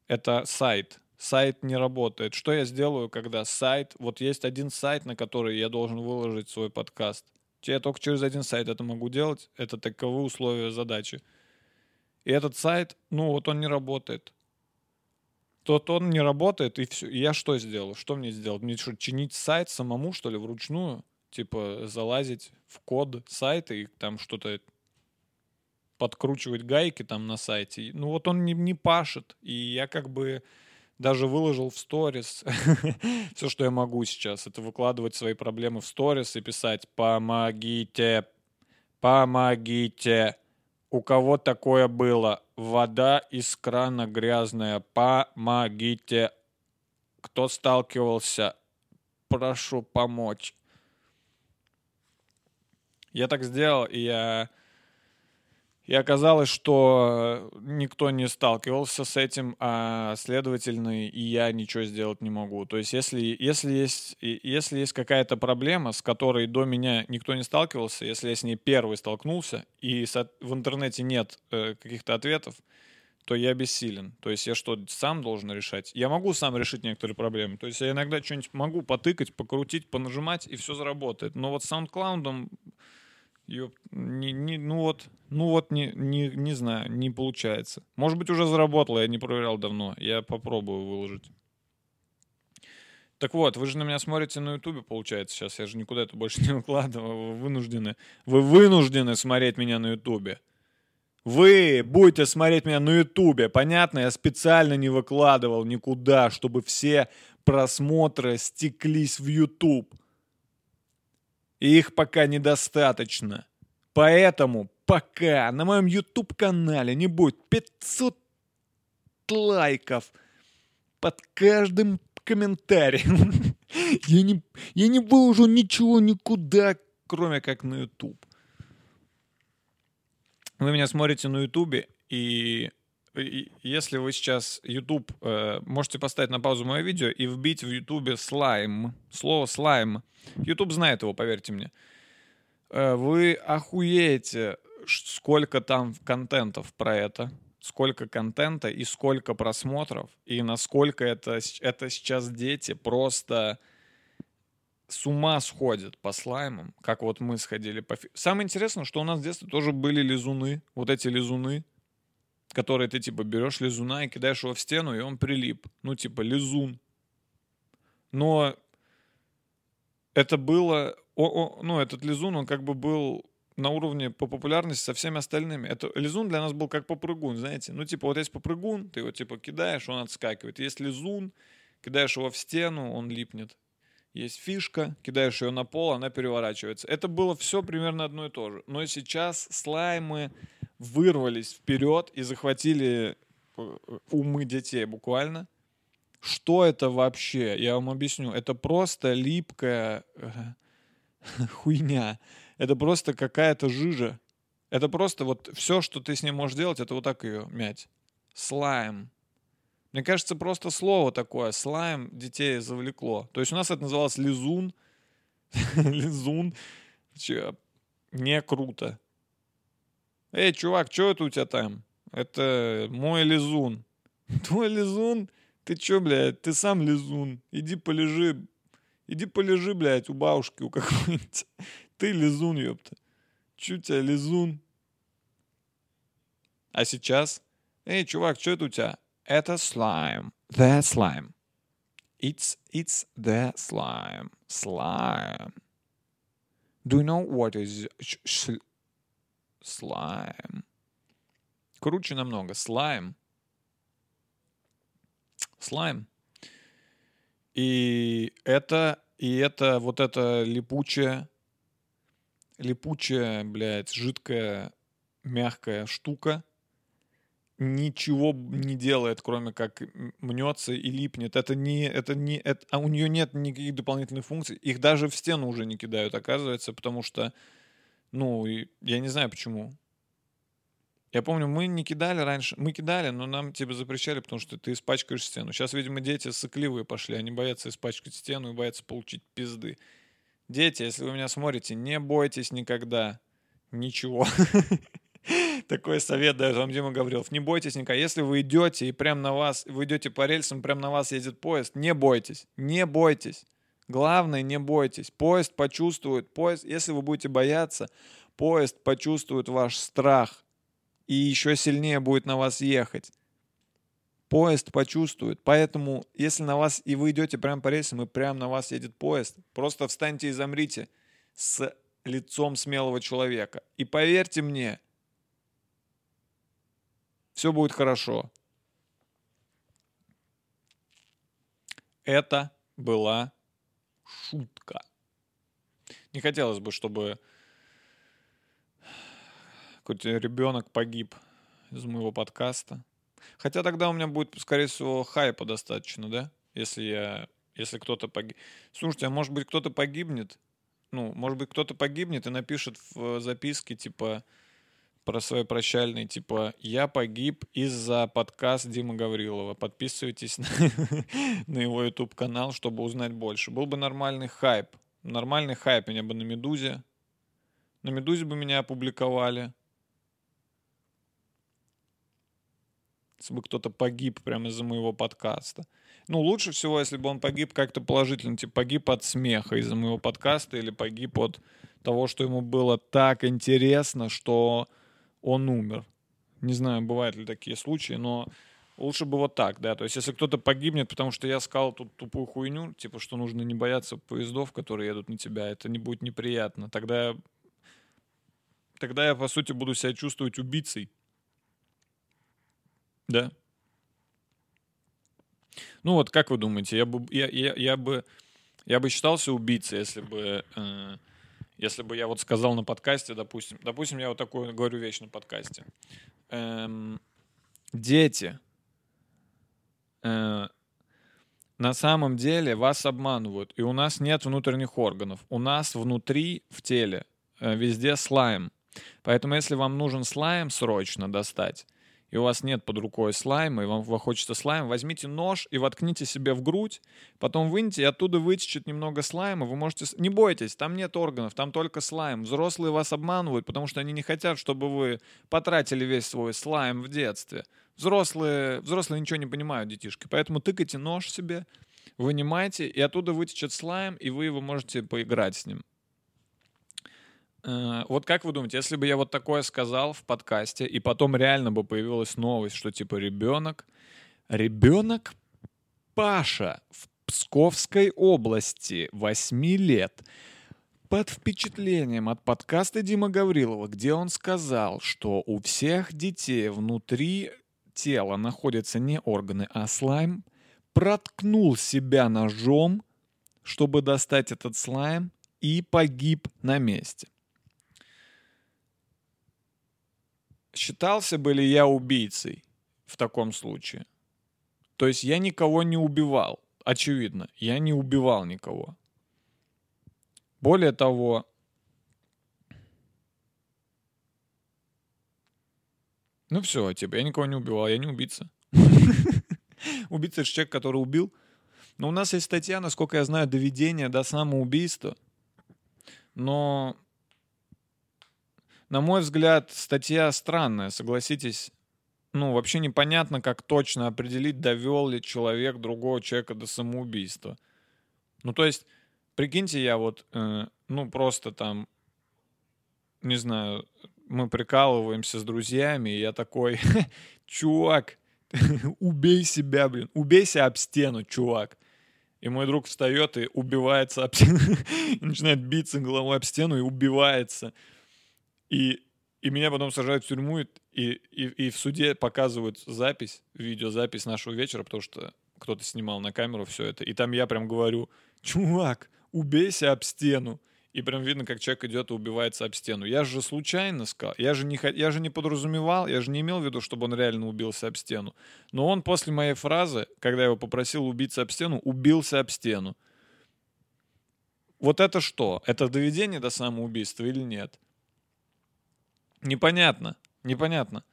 Это сайт. Сайт не работает. Что я сделаю, когда сайт... Вот есть один сайт, на который я должен выложить свой подкаст. Я только через один сайт это могу делать. Это таковы условия задачи. И этот сайт, ну вот он не работает. тот он не работает, и все. Я что сделал? Что мне сделать? Мне что, чинить сайт самому, что ли, вручную? Типа залазить в код сайта и там что-то подкручивать гайки там на сайте. Ну вот он не, не пашет. И я как бы даже выложил в сторис все, что я могу сейчас. Это выкладывать свои проблемы в сторис и писать «Помогите! Помогите!» У кого такое было? Вода из крана грязная. Помогите. Кто сталкивался? Прошу помочь. Я так сделал, и я... И оказалось, что никто не сталкивался с этим, а следовательно, и я ничего сделать не могу. То есть, если, если, есть, если есть какая-то проблема, с которой до меня никто не сталкивался, если я с ней первый столкнулся, и в интернете нет э, каких-то ответов, то я бессилен. То есть я что, сам должен решать? Я могу сам решить некоторые проблемы. То есть я иногда что-нибудь могу потыкать, покрутить, понажимать, и все заработает. Но вот с SoundCloud Ёп, не, не, ну вот, ну вот не, не, не знаю, не получается. Может быть, уже заработало, я не проверял давно. Я попробую выложить. Так вот, вы же на меня смотрите на Ютубе, получается, сейчас. Я же никуда это больше не выкладываю. Вы вынуждены. Вы вынуждены смотреть меня на Ютубе. Вы будете смотреть меня на Ютубе. Понятно? Я специально не выкладывал никуда, чтобы все просмотры стеклись в Ютуб. И их пока недостаточно. Поэтому пока на моем YouTube-канале не будет 500 лайков под каждым комментарием, я не, я не выложу ничего никуда, кроме как на YouTube. Вы меня смотрите на YouTube, и, если вы сейчас YouTube, э, можете поставить на паузу мое видео и вбить в YouTube слайм, слово слайм. YouTube знает его, поверьте мне. Э, Вы охуеете, сколько там контентов про это, сколько контента и сколько просмотров, и насколько это, это сейчас дети просто с ума сходят по слаймам, как вот мы сходили по... Самое интересное, что у нас в детстве тоже были лизуны, вот эти лизуны, которые ты типа берешь лизуна и кидаешь его в стену, и он прилип. Ну типа лизун. Но это было... о- о- ну, этот лизун, он как бы был на уровне по популярности со всеми остальными. Это лизун для нас был как попрыгун, знаете. Ну, типа, вот есть попрыгун, ты его, типа, кидаешь, он отскакивает. Есть лизун, кидаешь его в стену, он липнет. Есть фишка, кидаешь ее на пол, она переворачивается. Это было все примерно одно и то же. Но сейчас слаймы вырвались вперед и захватили э, умы детей буквально. Что это вообще? Я вам объясню. Это просто липкая э, хуйня. Это просто какая-то жижа. Это просто вот все, что ты с ним можешь делать, это вот так ее мять. Слайм. Мне кажется, просто слово такое, слайм, детей завлекло. То есть у нас это называлось лизун. лизун. Не круто. Эй, чувак, что это у тебя там? Это мой лизун. Твой лизун? Ты чё, блядь, ты сам лизун. Иди полежи. Иди полежи, блядь, у бабушки у какой-нибудь. Ты лизун, ёпта. Чё тебя лизун? А сейчас? Эй, чувак, что это у тебя? Это слайм. The slime. It's, it's the slime. Slime. Do you know what is slime? Круче намного. Слайм. Слайм. И это, и это вот эта липучая, липучая, блядь, жидкая, мягкая штука ничего не делает, кроме как мнется и липнет. Это не, это не, это, а у нее нет никаких дополнительных функций. Их даже в стену уже не кидают, оказывается, потому что, ну, и я не знаю почему. Я помню, мы не кидали раньше, мы кидали, но нам типа запрещали, потому что ты испачкаешь стену. Сейчас, видимо, дети сыкливые пошли, они боятся испачкать стену и боятся получить пизды. Дети, если вы меня смотрите, не бойтесь никогда ничего. Такой совет дает вам Дима Гаврилов. Не бойтесь никогда. Если вы идете и прям на вас, вы идете по рельсам, прям на вас едет поезд, не бойтесь. Не бойтесь. Главное, не бойтесь. Поезд почувствует, поезд, если вы будете бояться, поезд почувствует ваш страх и еще сильнее будет на вас ехать. Поезд почувствует. Поэтому, если на вас и вы идете прямо по рельсам, и прямо на вас едет поезд, просто встаньте и замрите с лицом смелого человека. И поверьте мне, все будет хорошо. Это была шутка. Не хотелось бы, чтобы какой-то ребенок погиб из моего подкаста. Хотя тогда у меня будет, скорее всего, хайпа достаточно, да? Если я, если кто-то погиб. Слушайте, а может быть кто-то погибнет? Ну, может быть кто-то погибнет и напишет в записке, типа, про свои прощальные, типа, я погиб из-за подкаст Дима Гаврилова. Подписывайтесь на, на его YouTube-канал, чтобы узнать больше. Был бы нормальный хайп. Нормальный хайп меня бы на Медузе. На Медузе бы меня опубликовали. Если бы кто-то погиб прямо из-за моего подкаста. Ну, лучше всего, если бы он погиб как-то положительно, типа погиб от смеха из-за моего подкаста или погиб от того, что ему было так интересно, что он умер. Не знаю, бывают ли такие случаи, но лучше бы вот так, да. То есть, если кто-то погибнет, потому что я сказал тут тупую хуйню, типа, что нужно не бояться поездов, которые едут на тебя, это не будет неприятно. Тогда, тогда я, по сути, буду себя чувствовать убийцей. Да. Ну вот, как вы думаете, я бы, я, я, я бы, я бы считался убийцей, если бы э, если бы я вот сказал на подкасте, допустим, допустим, я вот такую говорю вещь на подкасте. Эм, дети, э, на самом деле вас обманывают, и у нас нет внутренних органов. У нас внутри, в теле, э, везде слайм. Поэтому если вам нужен слайм срочно достать, и у вас нет под рукой слайма, и вам хочется слайм, возьмите нож и воткните себе в грудь, потом выньте, и оттуда вытечет немного слайма, вы можете... Не бойтесь, там нет органов, там только слайм. Взрослые вас обманывают, потому что они не хотят, чтобы вы потратили весь свой слайм в детстве. Взрослые, взрослые ничего не понимают, детишки, поэтому тыкайте нож себе, вынимайте, и оттуда вытечет слайм, и вы его можете поиграть с ним. Э, вот как вы думаете, если бы я вот такое сказал в подкасте, и потом реально бы появилась новость, что типа ребенок, ребенок Паша в Псковской области 8 лет под впечатлением от подкаста Дима Гаврилова, где он сказал, что у всех детей внутри тела находятся не органы, а слайм, проткнул себя ножом, чтобы достать этот слайм, и погиб на месте. Считался бы ли я убийцей в таком случае? То есть я никого не убивал. Очевидно, я не убивал никого. Более того, ну все, типа, я никого не убивал, я не убийца. Убийца — это человек, который убил. Но у нас есть статья, насколько я знаю, доведение до самоубийства. Но на мой взгляд, статья странная, согласитесь. Ну, вообще непонятно, как точно определить, довел ли человек другого человека до самоубийства. Ну, то есть, прикиньте, я вот, э, ну, просто там, не знаю, мы прикалываемся с друзьями, и я такой, чувак, убей себя, блин, убейся об стену, чувак. И мой друг встает и убивается об стену, начинает биться головой об стену и убивается. И, и меня потом сажают в тюрьму, и, и, и в суде показывают запись, видеозапись нашего вечера, потому что кто-то снимал на камеру все это. И там я прям говорю, чувак, убейся об стену. И прям видно, как человек идет и убивается об стену. Я же случайно сказал, я же, не, я же не подразумевал, я же не имел в виду, чтобы он реально убился об стену. Но он после моей фразы, когда я его попросил убиться об стену, убился об стену. Вот это что? Это доведение до самоубийства или нет? Непонятно, непонятно.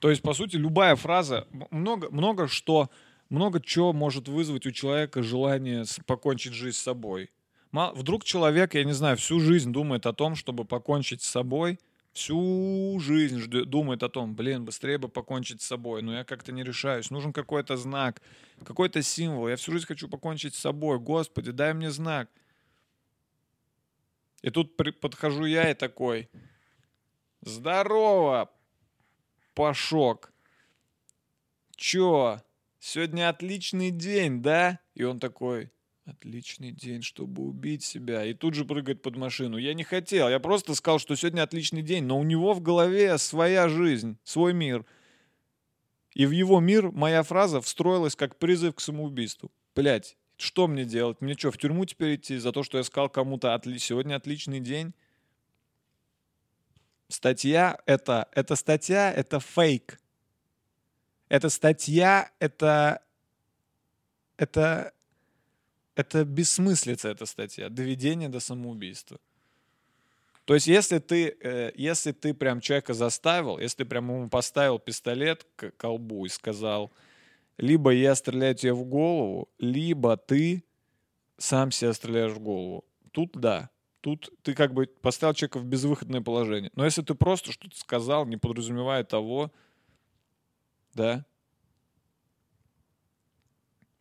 То есть, по сути, любая фраза, много, много что, много чего может вызвать у человека желание покончить жизнь с собой. Вдруг человек, я не знаю, всю жизнь думает о том, чтобы покончить с собой, всю жизнь думает о том, блин, быстрее бы покончить с собой, но я как-то не решаюсь. Нужен какой-то знак, какой-то символ. Я всю жизнь хочу покончить с собой. Господи, дай мне знак. И тут подхожу я и такой, Здорово, Пашок. Чё? сегодня отличный день, да? И он такой, отличный день, чтобы убить себя. И тут же прыгает под машину. Я не хотел, я просто сказал, что сегодня отличный день, но у него в голове своя жизнь, свой мир. И в его мир моя фраза встроилась как призыв к самоубийству. Блять, что мне делать? Мне что, в тюрьму теперь идти за то, что я сказал кому-то отли... сегодня отличный день? Статья это, это статья, это фейк. Эта статья, это, это, это бессмыслица, эта статья. Доведение до самоубийства. То есть, если ты, э, если ты прям человека заставил, если ты прям ему поставил пистолет к колбу и сказал, либо я стреляю тебе в голову, либо ты сам себя стреляешь в голову. Тут да. Тут ты как бы поставил человека в безвыходное положение. Но если ты просто что-то сказал, не подразумевая того, да.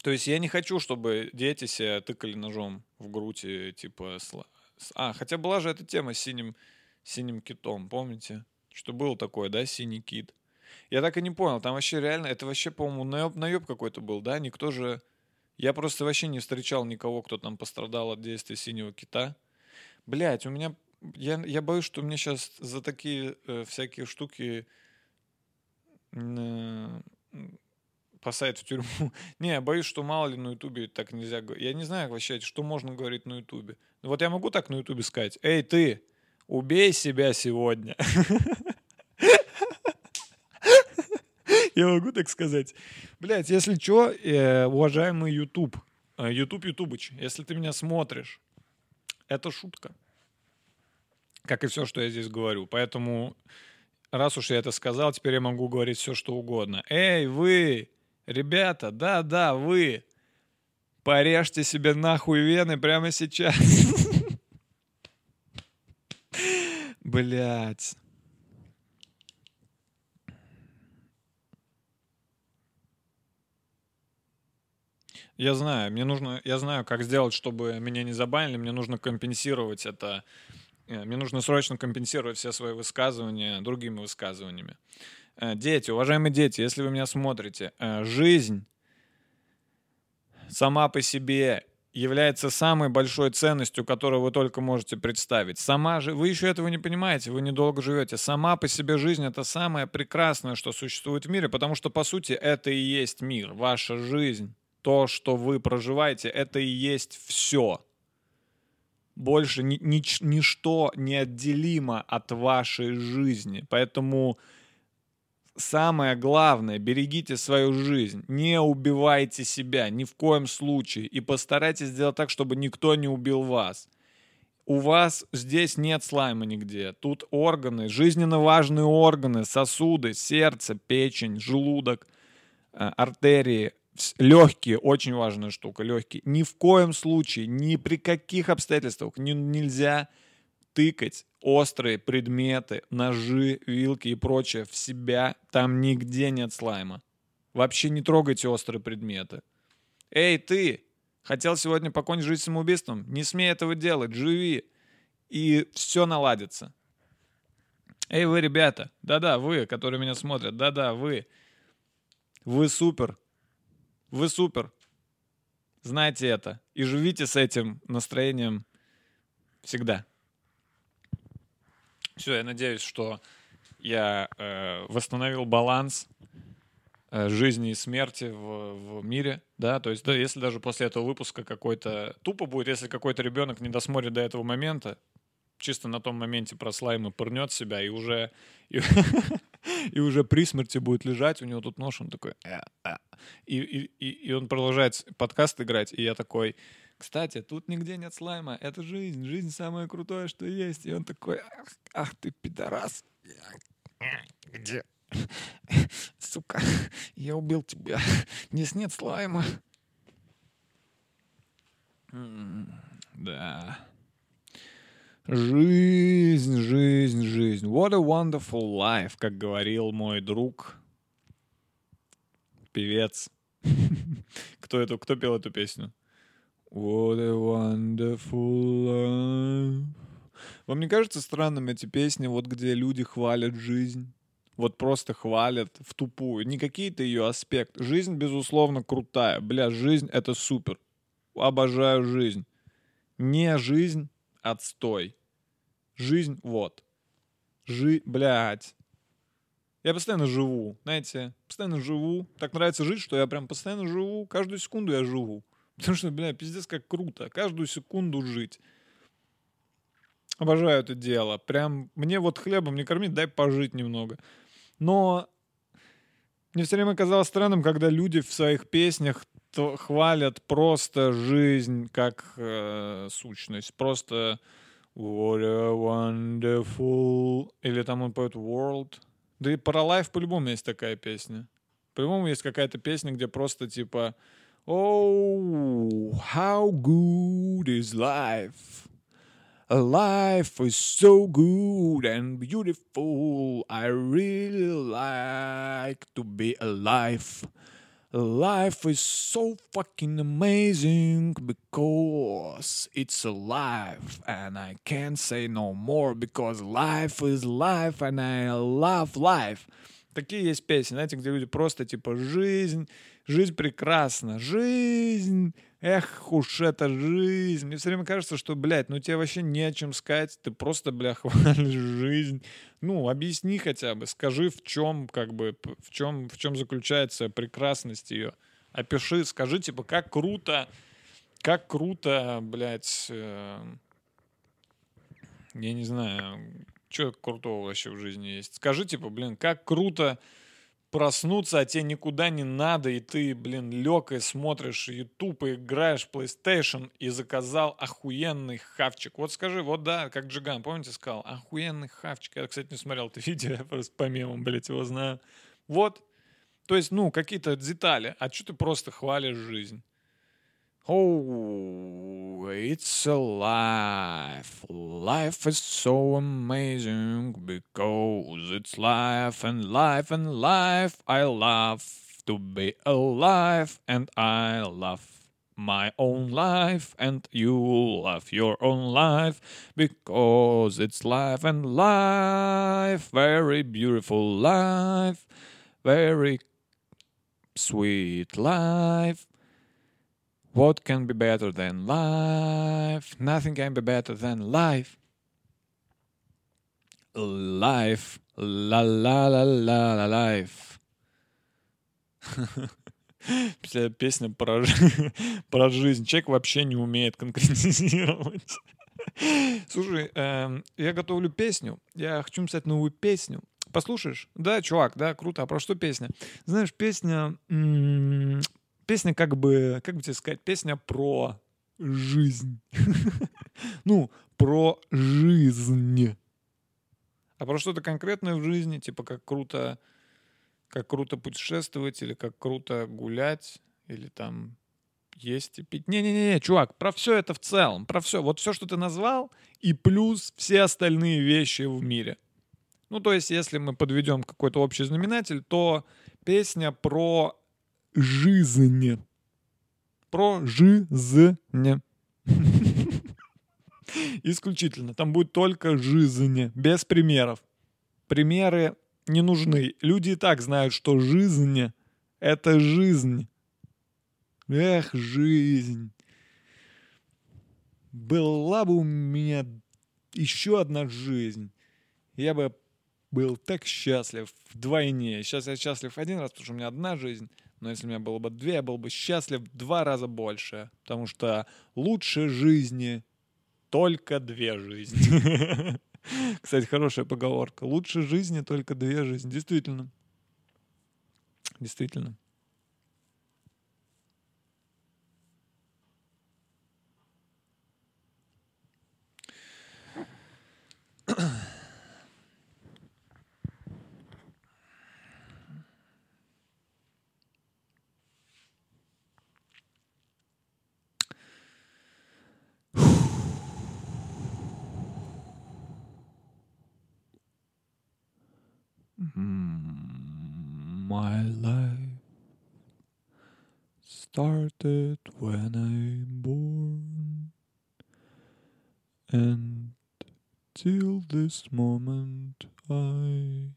То есть я не хочу, чтобы дети себя тыкали ножом в грудь типа... А, хотя была же эта тема с синим, синим китом, помните? Что было такое, да, синий кит? Я так и не понял, там вообще реально, это вообще, по-моему, наеб, наеб какой-то был, да? Никто же... Я просто вообще не встречал никого, кто там пострадал от действия синего кита. Блять, у меня... Я, я боюсь, что мне сейчас за такие э, всякие штуки э, посадят в тюрьму. Не, я боюсь, что мало ли на Ютубе так нельзя говорить. Я не знаю вообще, что можно говорить на Ютубе. Ну вот я могу так на Ютубе сказать. Эй, ты, убей себя сегодня. Я могу так сказать. Блять, если что, уважаемый YouTube, э, YouTube Ютубыч, если ты меня смотришь, это шутка. Как и все, что я здесь говорю. Поэтому, раз уж я это сказал, теперь я могу говорить все, что угодно. Эй, вы, ребята, да-да, вы, порежьте себе нахуй вены прямо сейчас. Блять. Я знаю, мне нужно, я знаю, как сделать, чтобы меня не забанили, мне нужно компенсировать это, э, мне нужно срочно компенсировать все свои высказывания другими высказываниями. Э, Дети, уважаемые дети, если вы меня смотрите, э, жизнь сама по себе является самой большой ценностью, которую вы только можете представить. Сама же, вы еще этого не понимаете, вы недолго живете. Сама по себе жизнь это самое прекрасное, что существует в мире, потому что, по сути, это и есть мир, ваша жизнь. То, что вы проживаете, это и есть все. Больше ни- нич- ничто неотделимо от вашей жизни. Поэтому самое главное, берегите свою жизнь, не убивайте себя ни в коем случае и постарайтесь сделать так, чтобы никто не убил вас. У вас здесь нет слайма нигде. Тут органы, жизненно важные органы, сосуды, сердце, печень, желудок, э, артерии, легкие, очень важная штука, легкие. Ни в коем случае, ни при каких обстоятельствах не- нельзя тыкать острые предметы, ножи, вилки и прочее в себя. Там нигде нет слайма. Вообще не трогайте острые предметы. Эй, ты! Хотел сегодня покончить жизнь самоубийством? Не смей этого делать, живи. И все наладится. Эй, вы, ребята, да-да, вы, которые меня смотрят, да-да, вы. Вы супер. Вы супер. Знайте это. И живите с этим настроением всегда. Все, я надеюсь, что я э, восстановил баланс э, жизни и смерти в, в мире, да, то есть, да, если даже после этого выпуска какой-то тупо будет, если какой-то ребенок не досмотрит до этого момента, чисто на том моменте про слаймы пырнет себя и уже и уже при смерти будет лежать, у него тут нож, он такой, «Э, э». и, и, и, он продолжает подкаст играть, и я такой, кстати, тут нигде нет слайма, это жизнь, жизнь самое крутое, что есть, и он такой, ах, ах ты пидорас, где? Сука, я убил тебя. Здесь нет слайма. Да. Жизнь, жизнь, жизнь. What a wonderful life, как говорил мой друг, певец. Кто эту, кто пел эту песню? What a wonderful life. Вам не кажется странным эти песни, вот где люди хвалят жизнь? вот просто хвалят в тупую. Не какие-то ее аспекты. Жизнь, безусловно, крутая. Бля, жизнь — это супер. Обожаю жизнь. Не жизнь, отстой. Жизнь вот. Жи... Блядь. Я постоянно живу, знаете, постоянно живу. Так нравится жить, что я прям постоянно живу. Каждую секунду я живу. Потому что, бля, пиздец, как круто. Каждую секунду жить. Обожаю это дело. Прям мне вот хлебом не кормить, дай пожить немного. Но мне все время казалось странным, когда люди в своих песнях хвалят просто жизнь как э, сущность. Просто What a wonderful... Или там он поет World. Да и про Life по-любому есть такая песня. По-любому есть какая-то песня, где просто типа Oh, how good is life? Life is so good and beautiful. I really like to be alive. Life is so fucking amazing because it's alive and I can't say no more because life is life and I love life. Такие есть песни, знаете, где люди просто типа жизнь, жизнь прекрасна, жизнь, эх уж это жизнь. Мне все время кажется, что, блядь, ну тебе вообще не о чем сказать, ты просто, бля, хвалишь жизнь. Ну, объясни хотя бы, скажи, в чем, как бы, в чем, в чем заключается прекрасность ее. Опиши, скажи, типа, как круто, как круто, блядь, э, я не знаю, что крутого вообще в жизни есть. Скажи, типа, блин, как круто проснуться, а тебе никуда не надо, и ты, блин, лег и смотришь YouTube, и играешь PlayStation, и заказал охуенный хавчик. Вот скажи, вот да, как Джиган, помните, сказал, охуенный хавчик. Я, кстати, не смотрел это видео, я просто по мемам, блядь, его знаю. Вот, то есть, ну, какие-то детали. А что ты просто хвалишь жизнь? Oh, it's life! Life is so amazing because it's life and life and life. I love to be alive and I love my own life and you love your own life because it's life and life. Very beautiful life. Very sweet life. What can be better than life? Nothing can be better than life. Life. La la la la la life. Песня про, про жизнь. Человек вообще не умеет конкретизировать. Слушай, эм, я готовлю песню. Я хочу написать новую песню. Послушаешь? Да, чувак, да, круто. А про что песня? Знаешь, песня... Песня как бы... Как бы тебе сказать? Песня про жизнь. Ну, про жизнь. А про что-то конкретное в жизни, типа как круто, как круто путешествовать, или как круто гулять, или там есть и пить. Не-не-не, чувак, про все это в целом, про все. Вот все, что ты назвал, и плюс все остальные вещи в мире. Ну, то есть, если мы подведем какой-то общий знаменатель, то песня про жизнь. Про жизнь. Исключительно. Там будет только жизнь, без примеров. Примеры не нужны. Люди и так знают, что жизнь — это жизнь. Эх, жизнь. Была бы у меня еще одна жизнь. Я бы был так счастлив вдвойне. Сейчас я счастлив один раз, потому что у меня одна жизнь. Но если у меня было бы две, я был бы счастлив в два раза больше. Потому что лучше жизни только две жизни. Кстати, хорошая поговорка. Лучше жизни только две жизни. Действительно. Действительно. Mm, my life started when I'm born, and till this moment I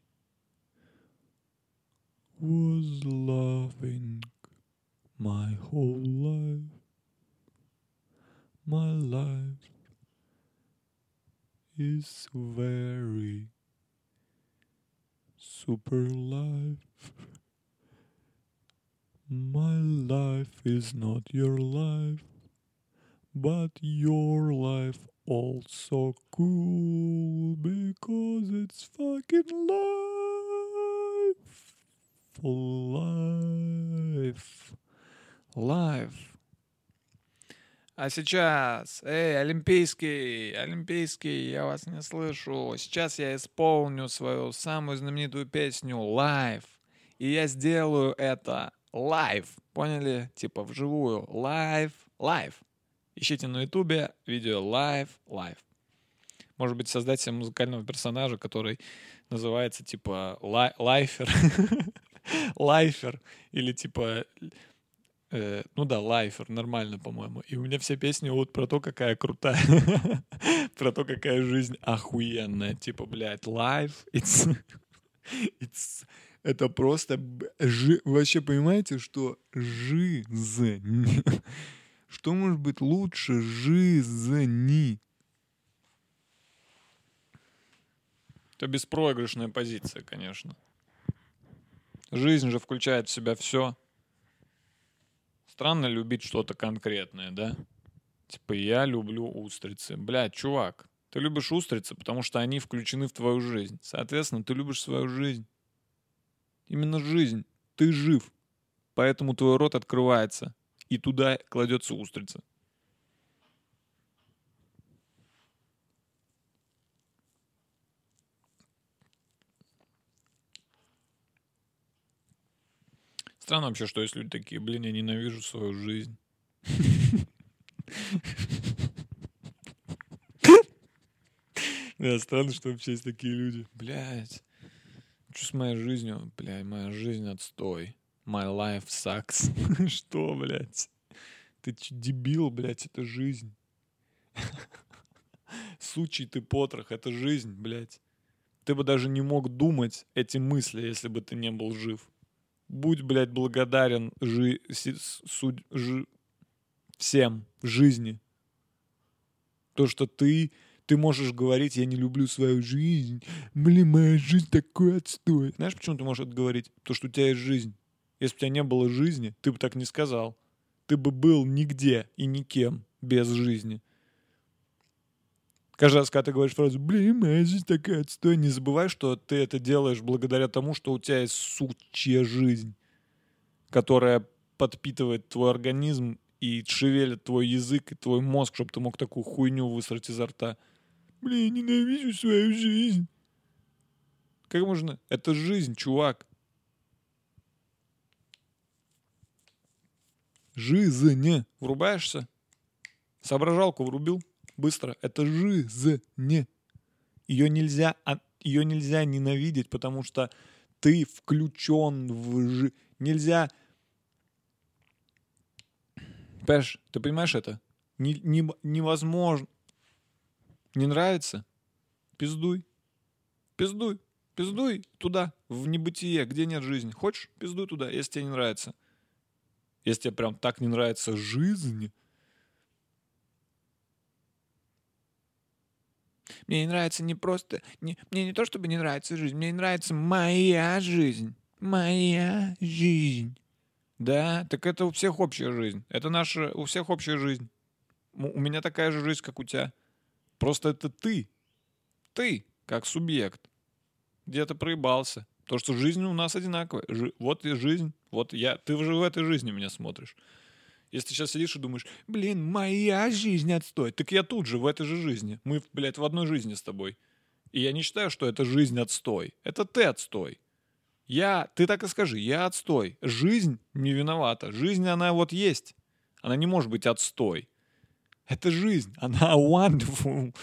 was loving my whole life. My life is very super life. My life is not your life, but your life also cool because it's fucking life. Life. Life. А сейчас, эй, Олимпийский, Олимпийский, я вас не слышу. Сейчас я исполню свою самую знаменитую песню «Live». И я сделаю это live. Поняли? Типа вживую. Live, live. Ищите на ютубе видео live, live. Может быть, создать себе музыкального персонажа, который называется типа лай- лайфер. лайфер. Или типа Э, ну да, лайфер, нормально, по-моему. И у меня все песни вот про то, какая крутая. про то, какая жизнь охуенная. Типа, блядь, life, it's... it's... Это просто... Жи... Вообще понимаете, что жизнь... что может быть лучше жизни? Это беспроигрышная позиция, конечно. Жизнь же включает в себя все. Странно любить что-то конкретное, да? Типа, я люблю устрицы. Блядь, чувак, ты любишь устрицы, потому что они включены в твою жизнь. Соответственно, ты любишь свою жизнь. Именно жизнь. Ты жив. Поэтому твой рот открывается. И туда кладется устрица. Странно вообще, что есть люди такие, блин, я ненавижу свою жизнь. Да, странно, что вообще есть такие люди. Блять, что с моей жизнью? Блядь, моя жизнь отстой. My life sucks. Что, блядь? Ты ч- дебил, блядь, это жизнь. Сучий ты потрох, это жизнь, блядь. Ты бы даже не мог думать эти мысли, если бы ты не был жив будь, блядь, благодарен жи, си, суд, жи, всем в жизни. То, что ты, ты можешь говорить, я не люблю свою жизнь, блин, моя жизнь такой отстой. Знаешь, почему ты можешь это говорить? То, что у тебя есть жизнь. Если бы у тебя не было жизни, ты бы так не сказал. Ты бы был нигде и никем без жизни. Каждый раз, когда ты говоришь фразу «Блин, моя жизнь такая отстой», не забывай, что ты это делаешь благодаря тому, что у тебя есть сучья жизнь, которая подпитывает твой организм и шевелит твой язык и твой мозг, чтобы ты мог такую хуйню высрать изо рта. Блин, ненавижу свою жизнь. Как можно? Это жизнь, чувак. Жизнь. Врубаешься? Соображалку врубил? Быстро. Это жизнь. Ее нельзя, ее нельзя ненавидеть, потому что ты включен в жизнь. Нельзя... Понимаешь, ты понимаешь это? Не, не, невозможно. Не нравится? Пиздуй. Пиздуй. Пиздуй туда, в небытие, где нет жизни. Хочешь? Пиздуй туда, если тебе не нравится. Если тебе прям так не нравится жизнь, Мне не нравится не просто... Не, мне не то, чтобы не нравится жизнь, мне не нравится моя жизнь. Моя жизнь. Да, так это у всех общая жизнь. Это наша... У всех общая жизнь. У меня такая же жизнь, как у тебя. Просто это ты. Ты, как субъект. Где-то проебался. То, что жизнь у нас одинаковая. Жи... Вот и жизнь. Вот я... Ты уже в этой жизни меня смотришь. Если ты сейчас сидишь и думаешь, блин, моя жизнь отстой, так я тут же, в этой же жизни. Мы, блядь, в одной жизни с тобой. И я не считаю, что это жизнь отстой. Это ты отстой. Я, ты так и скажи, я отстой. Жизнь не виновата. Жизнь, она вот есть. Она не может быть отстой. Это жизнь. Она wonderful.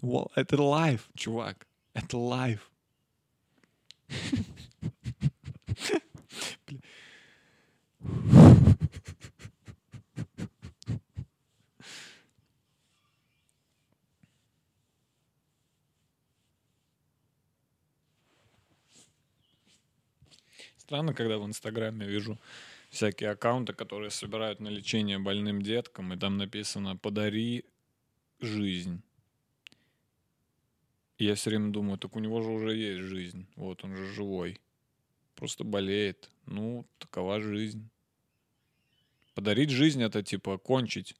Well, это life, чувак. Это life. Странно, когда в Инстаграме вижу всякие аккаунты, которые собирают на лечение больным деткам, и там написано «подари жизнь». Я все время думаю, так у него же уже есть жизнь. Вот он же живой. Просто болеет. Ну, такова жизнь. Подарить жизнь это типа кончить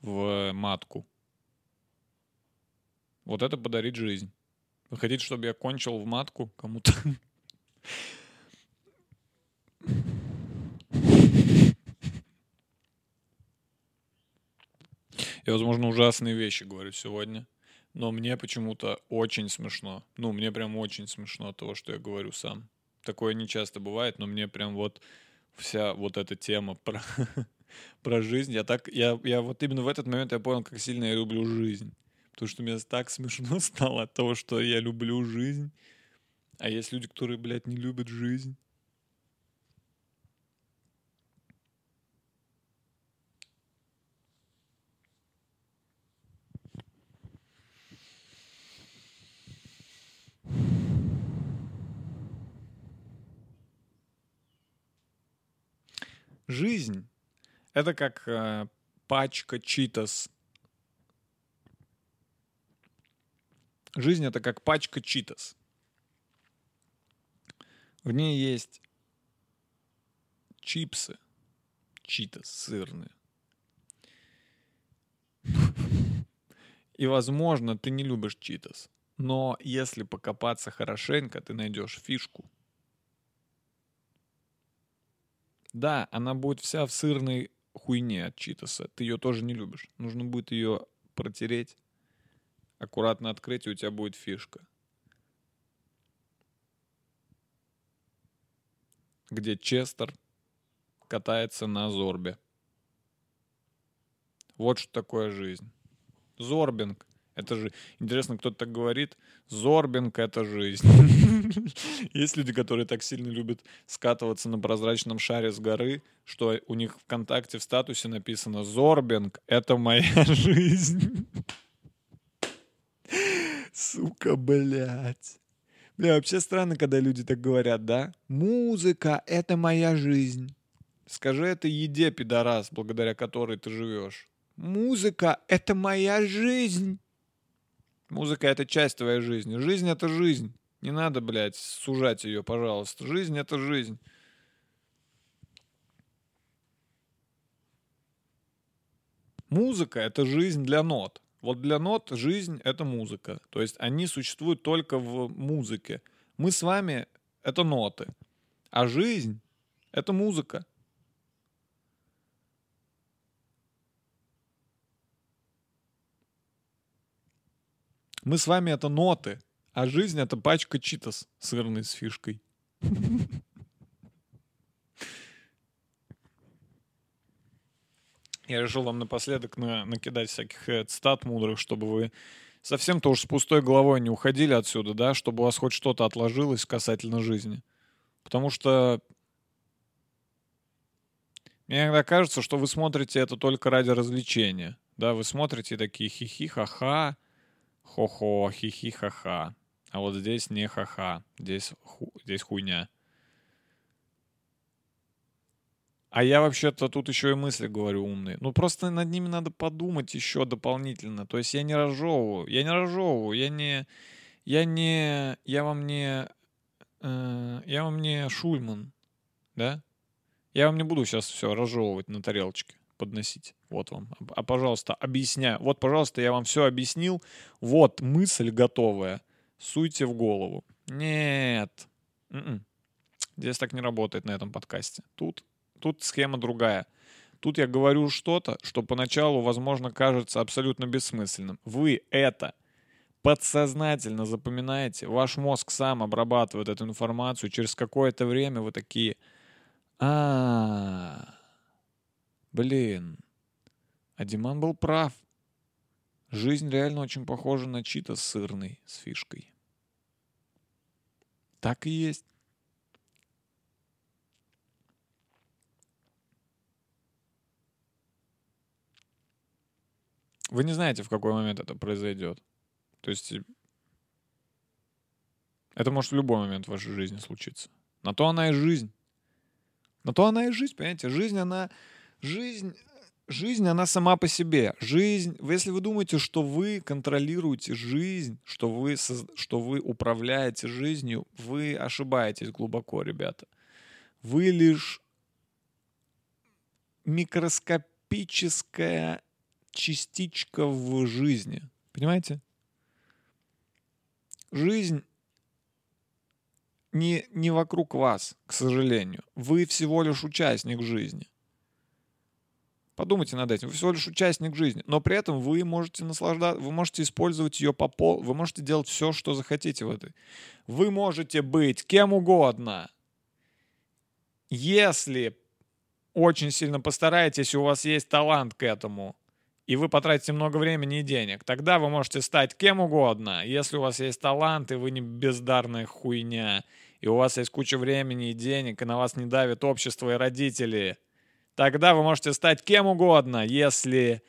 в матку. Вот это подарить жизнь. Вы хотите, чтобы я кончил в матку кому-то? Я, возможно, ужасные вещи говорю сегодня, но мне почему-то очень смешно. Ну, мне прям очень смешно от того, что я говорю сам. Такое не часто бывает, но мне прям вот вся вот эта тема про, про жизнь. Я так, я, я вот именно в этот момент я понял, как сильно я люблю жизнь. Потому что мне так смешно стало от того, что я люблю жизнь. А есть люди, которые, блядь, не любят жизнь. Жизнь — это как э, пачка читос. Жизнь — это как пачка читос. В ней есть чипсы, читос сырные. И, возможно, ты не любишь читос. Но если покопаться хорошенько, ты найдешь фишку. Да, она будет вся в сырной хуйне от читоса. Ты ее тоже не любишь. Нужно будет ее протереть, аккуратно открыть, и у тебя будет фишка. Где Честер катается на Зорбе. Вот что такое жизнь. Зорбинг. Это же, интересно, кто-то так говорит, Зорбинг — это жизнь. Есть люди, которые так сильно любят скатываться на прозрачном шаре с горы, что у них ВКонтакте в статусе написано «Зорбинг — это моя жизнь». Сука, блядь. Бля, вообще странно, когда люди так говорят, да? Музыка — это моя жизнь. Скажи это еде, пидорас, благодаря которой ты живешь. Музыка — это моя жизнь. Музыка — это часть твоей жизни. Жизнь — это жизнь. Не надо, блядь, сужать ее, пожалуйста. Жизнь — это жизнь. Музыка — это жизнь для нот. Вот для нот жизнь — это музыка. То есть они существуют только в музыке. Мы с вами — это ноты. А жизнь — это музыка. Мы с вами это ноты, а жизнь это пачка читос сырной с фишкой. Я решил вам напоследок на, накидать всяких э, цитат мудрых, чтобы вы совсем-то уж с пустой головой не уходили отсюда, да, чтобы у вас хоть что-то отложилось касательно жизни. Потому что мне иногда кажется, что вы смотрите это только ради развлечения. Да, вы смотрите такие хихи, ха-ха, хо-хо, хихи, ха-ха. А вот здесь не ха-ха, здесь, ху, здесь хуйня. А я вообще-то тут еще и мысли говорю умные. Ну просто над ними надо подумать еще дополнительно. То есть я не разжевываю, я не разжевываю, я не, я не, я вам не, э, я вам не Шульман, да? Я вам не буду сейчас все разжевывать на тарелочке подносить. Вот вам. А, пожалуйста, объясняю. Вот, пожалуйста, я вам все объяснил. Вот мысль готовая. Суйте в голову. Нет. М-м. Здесь так не работает на этом подкасте. Тут, тут схема другая. Тут я говорю что-то, что поначалу, возможно, кажется абсолютно бессмысленным. Вы это подсознательно запоминаете, ваш мозг сам обрабатывает эту информацию, через какое-то время вы такие, а, Блин. А Диман был прав. Жизнь реально очень похожа на чито сырный с фишкой. Так и есть. Вы не знаете, в какой момент это произойдет. То есть это может в любой момент в вашей жизни случиться. На то она и жизнь. На то она и жизнь, понимаете? Жизнь, она Жизнь жизнь, она сама по себе. Жизнь, если вы думаете, что вы контролируете жизнь, что вы, что вы управляете жизнью, вы ошибаетесь глубоко, ребята. Вы лишь микроскопическая частичка в жизни. Понимаете? Жизнь не, не вокруг вас, к сожалению. Вы всего лишь участник жизни. Подумайте над этим. Вы всего лишь участник жизни. Но при этом вы можете наслаждаться, вы можете использовать ее по пол, вы можете делать все, что захотите в этой. Вы можете быть кем угодно. Если очень сильно постараетесь, у вас есть талант к этому, и вы потратите много времени и денег, тогда вы можете стать кем угодно. Если у вас есть талант, и вы не бездарная хуйня, и у вас есть куча времени и денег, и на вас не давит общество и родители, тогда вы можете стать кем угодно, если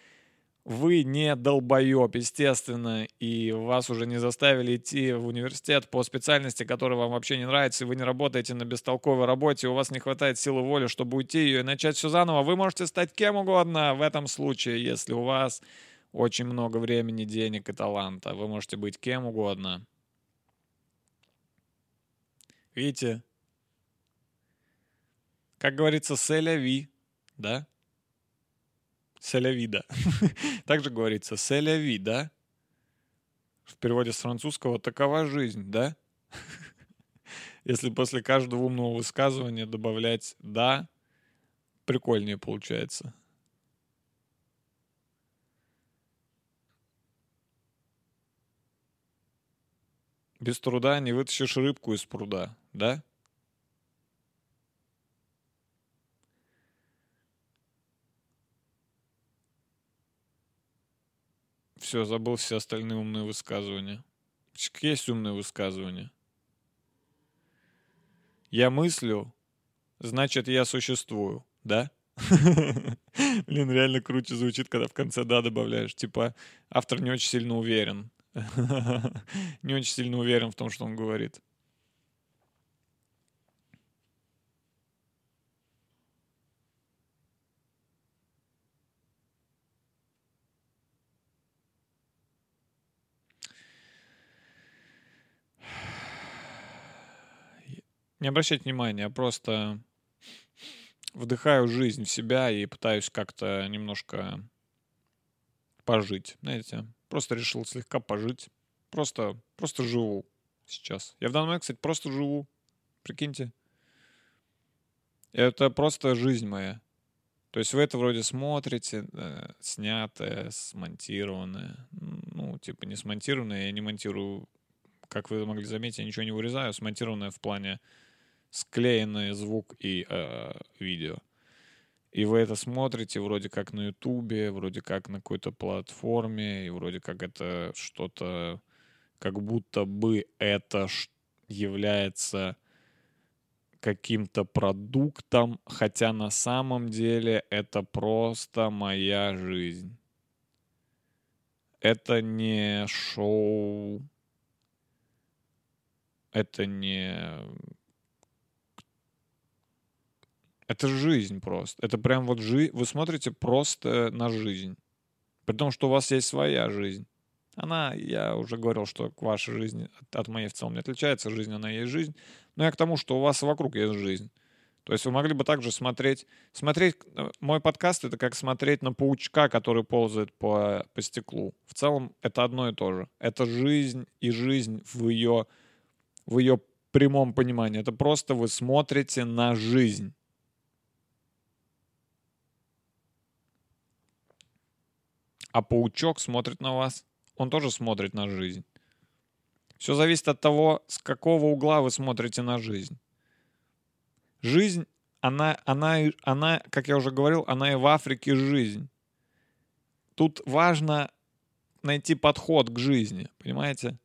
вы не долбоеб, естественно, и вас уже не заставили идти в университет по специальности, которая вам вообще не нравится, и вы не работаете на бестолковой работе, у вас не хватает силы воли, чтобы уйти ее и начать все заново, вы можете стать кем угодно в этом случае, если у вас очень много времени, денег и таланта. Вы можете быть кем угодно. Видите? Как говорится, да? Селяви, да. Также говорится селяви, да? В переводе с французского такова жизнь, да? Если после каждого умного высказывания добавлять «да», прикольнее получается. Без труда не вытащишь рыбку из пруда, да? Все, забыл все остальные умные высказывания. Есть умные высказывания? Я мыслю, значит, я существую, да? Блин, реально круче звучит, когда в конце «да» добавляешь. Типа, автор не очень сильно уверен. Не очень сильно уверен в том, что он говорит. Не обращайте внимания, я просто вдыхаю жизнь в себя и пытаюсь как-то немножко пожить, знаете. Просто решил слегка пожить. Просто, просто живу сейчас. Я в данный момент, кстати, просто живу. Прикиньте. Это просто жизнь моя. То есть вы это вроде смотрите, э, снятое, смонтированное. Ну, типа не смонтированное, я не монтирую, как вы могли заметить, я ничего не вырезаю, смонтированное в плане склеенный звук и э, видео. И вы это смотрите вроде как на Ютубе, вроде как на какой-то платформе, и вроде как это что-то, как будто бы это является каким-то продуктом, хотя на самом деле это просто моя жизнь. Это не шоу, это не Это жизнь просто. Это прям вот жизнь. Вы смотрите просто на жизнь. При том, что у вас есть своя жизнь. Она, я уже говорил, что к вашей жизни от, от моей в целом не отличается. Жизнь, она есть жизнь. Но я к тому, что у вас вокруг есть жизнь. То есть вы могли бы также смотреть... Смотреть... э, Мой подкаст — это как смотреть на паучка, который ползает по, по стеклу. В целом это одно и то же. Это жизнь и жизнь в ее, в ее прямом понимании. Это просто вы смотрите на жизнь. А паучок смотрит на вас. Он тоже смотрит на жизнь. Все зависит от того, с какого угла вы смотрите на жизнь. Жизнь, она, она, она, как я уже говорил, она и в Африке жизнь. Тут важно найти подход к жизни, понимаете?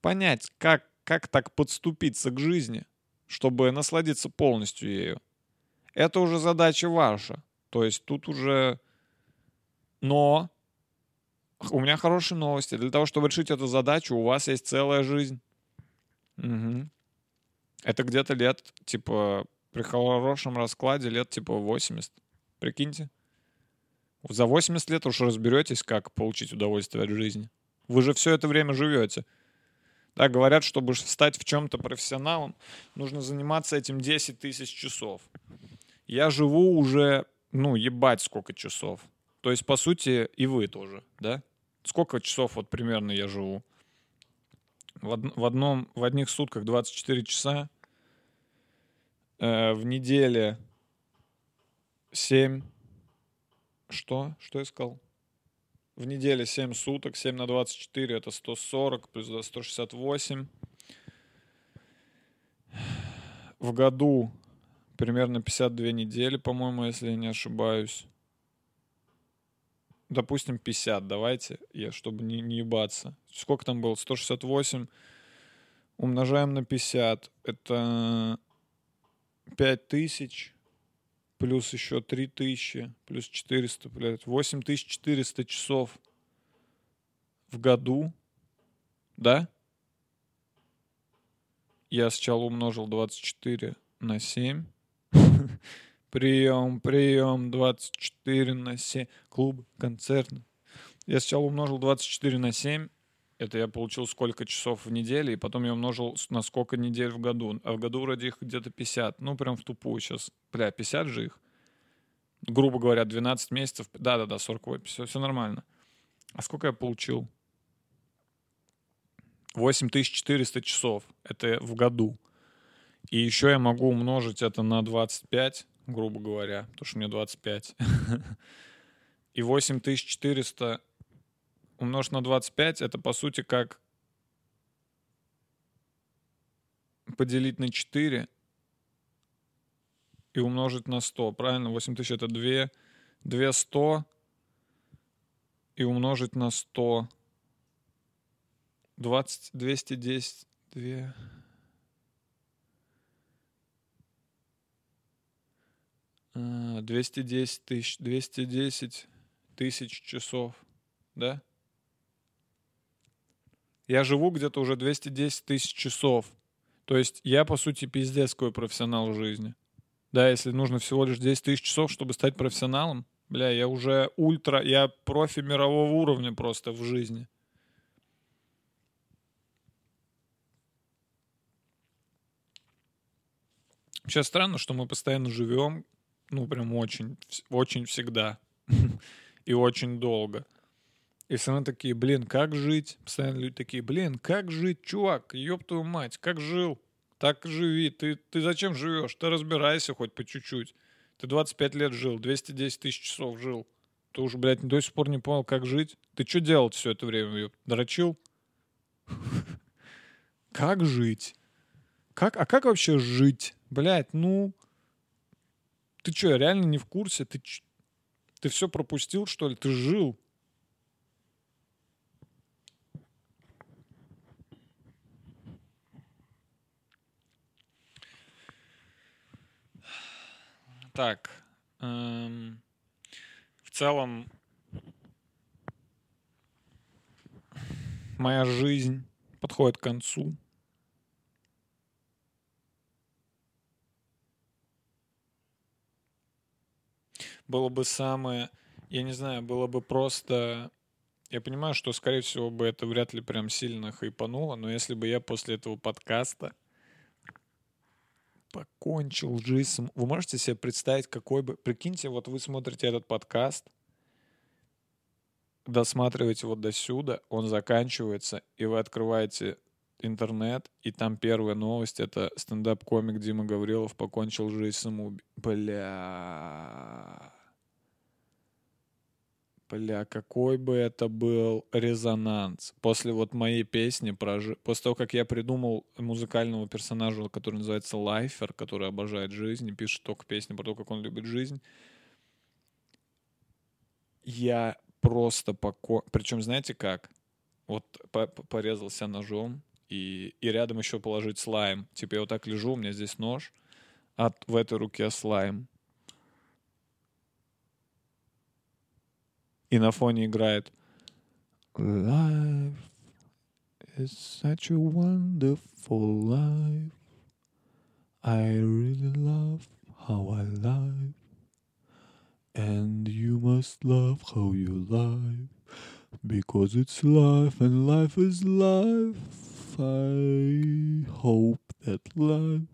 Понять, как, как так подступиться к жизни, чтобы насладиться полностью ею. Это уже задача ваша. То есть тут уже... Но у меня хорошие новости. Для того, чтобы решить эту задачу, у вас есть целая жизнь. Мгм. Это где-то лет, типа, при хорошем раскладе лет, типа, 80. Прикиньте. За 80 лет уж разберетесь, как получить удовольствие от жизни. Вы же все это время живете. Да, говорят, чтобы стать в чем-то профессионалом, нужно заниматься этим 10 тысяч часов. Я живу уже, ну, ебать сколько часов. То есть, по сути, и вы тоже, да? Сколько часов вот примерно я живу? В, од- в одном, в одних сутках 24 часа, э, в неделе 7. Что? Что я сказал? В неделе 7 суток, 7 на 24 это 140, плюс 2 168. В году примерно 52 недели, по-моему, если я не ошибаюсь. Допустим, 50, давайте, я, чтобы не, не ебаться. Сколько там было? 168 умножаем на 50. Это 5000 плюс еще 3000 плюс 400, блядь, 8400 часов в году, да? Я сначала умножил 24 на 7. Прием, прием, 24 на 7. Клуб, концертный. Я сначала умножил 24 на 7. Это я получил сколько часов в неделе, и потом я умножил на сколько недель в году. А в году вроде их где-то 50. Ну, прям в тупую сейчас. Бля, 50 же их. Грубо говоря, 12 месяцев. Да-да-да, 48. Все, все нормально. А сколько я получил? 8400 часов. Это в году. И еще я могу умножить это на 25, грубо говоря, потому что мне 25. И 8400 умножить на 25, это по сути как поделить на 4 и умножить на 100. Правильно? 8000 это 2, 2 100 и умножить на 100. 20, 210, 2... 210 тысяч, 210 тысяч часов, да? Я живу где-то уже 210 тысяч часов. То есть я, по сути, пиздец какой профессионал в жизни. Да, если нужно всего лишь 10 тысяч часов, чтобы стать профессионалом, бля, я уже ультра, я профи мирового уровня просто в жизни. Вообще странно, что мы постоянно живем, ну, прям очень, очень всегда и очень долго. И все равно такие, блин, как жить? Постоянно люди такие, блин, как жить, чувак, ёб твою мать, как жил? Так живи. Ты, ты зачем живешь? Ты разбирайся хоть по чуть-чуть. Ты 25 лет жил, 210 тысяч часов жил. Ты уже, блядь, до сих пор не понял, как жить? Ты что делал все это время, ёб? Дрочил? Как жить? Как, а как вообще жить? Блядь, ну... Ты что, реально не в курсе? Ты, ты все пропустил, что ли? Ты жил. Так. эм, в целом, моя жизнь подходит к концу. Было бы самое, я не знаю, было бы просто... Я понимаю, что, скорее всего, бы это вряд ли прям сильно хайпануло, но если бы я после этого подкаста покончил жизнь... Вы можете себе представить, какой бы... Прикиньте, вот вы смотрите этот подкаст, досматриваете вот до сюда, он заканчивается, и вы открываете интернет, и там первая новость — это стендап-комик Дима Гаврилов покончил жизнь самоуб... Бля... Бля, какой бы это был резонанс. После вот моей песни, про... после того, как я придумал музыкального персонажа, который называется Лайфер, который обожает жизнь и пишет только песни про то, как он любит жизнь, я просто поко... Причем знаете как? Вот по- по- порезался ножом, и, и рядом еще положить слайм. Типа я вот так лежу, у меня здесь нож, а в этой руке слайм. И на фоне играет Life is such a wonderful life. I really love how I live. And you must love how you live, because it's life and life is life. I hope that life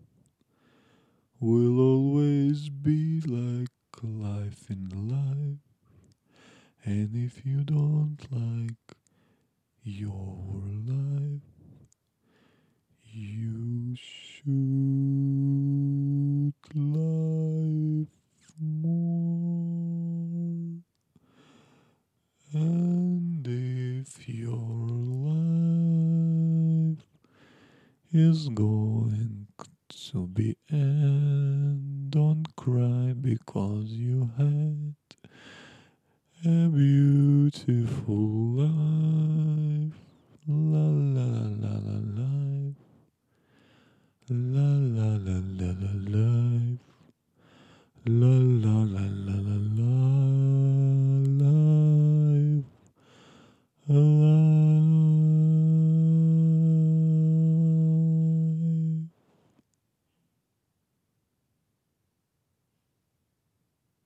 will always be like life in life. And if you don't like your life, you should life more. And if your life is going to be end, don't cry because you had a beautiful life. La la la la la life. La la la la la life. La la la la la life, life.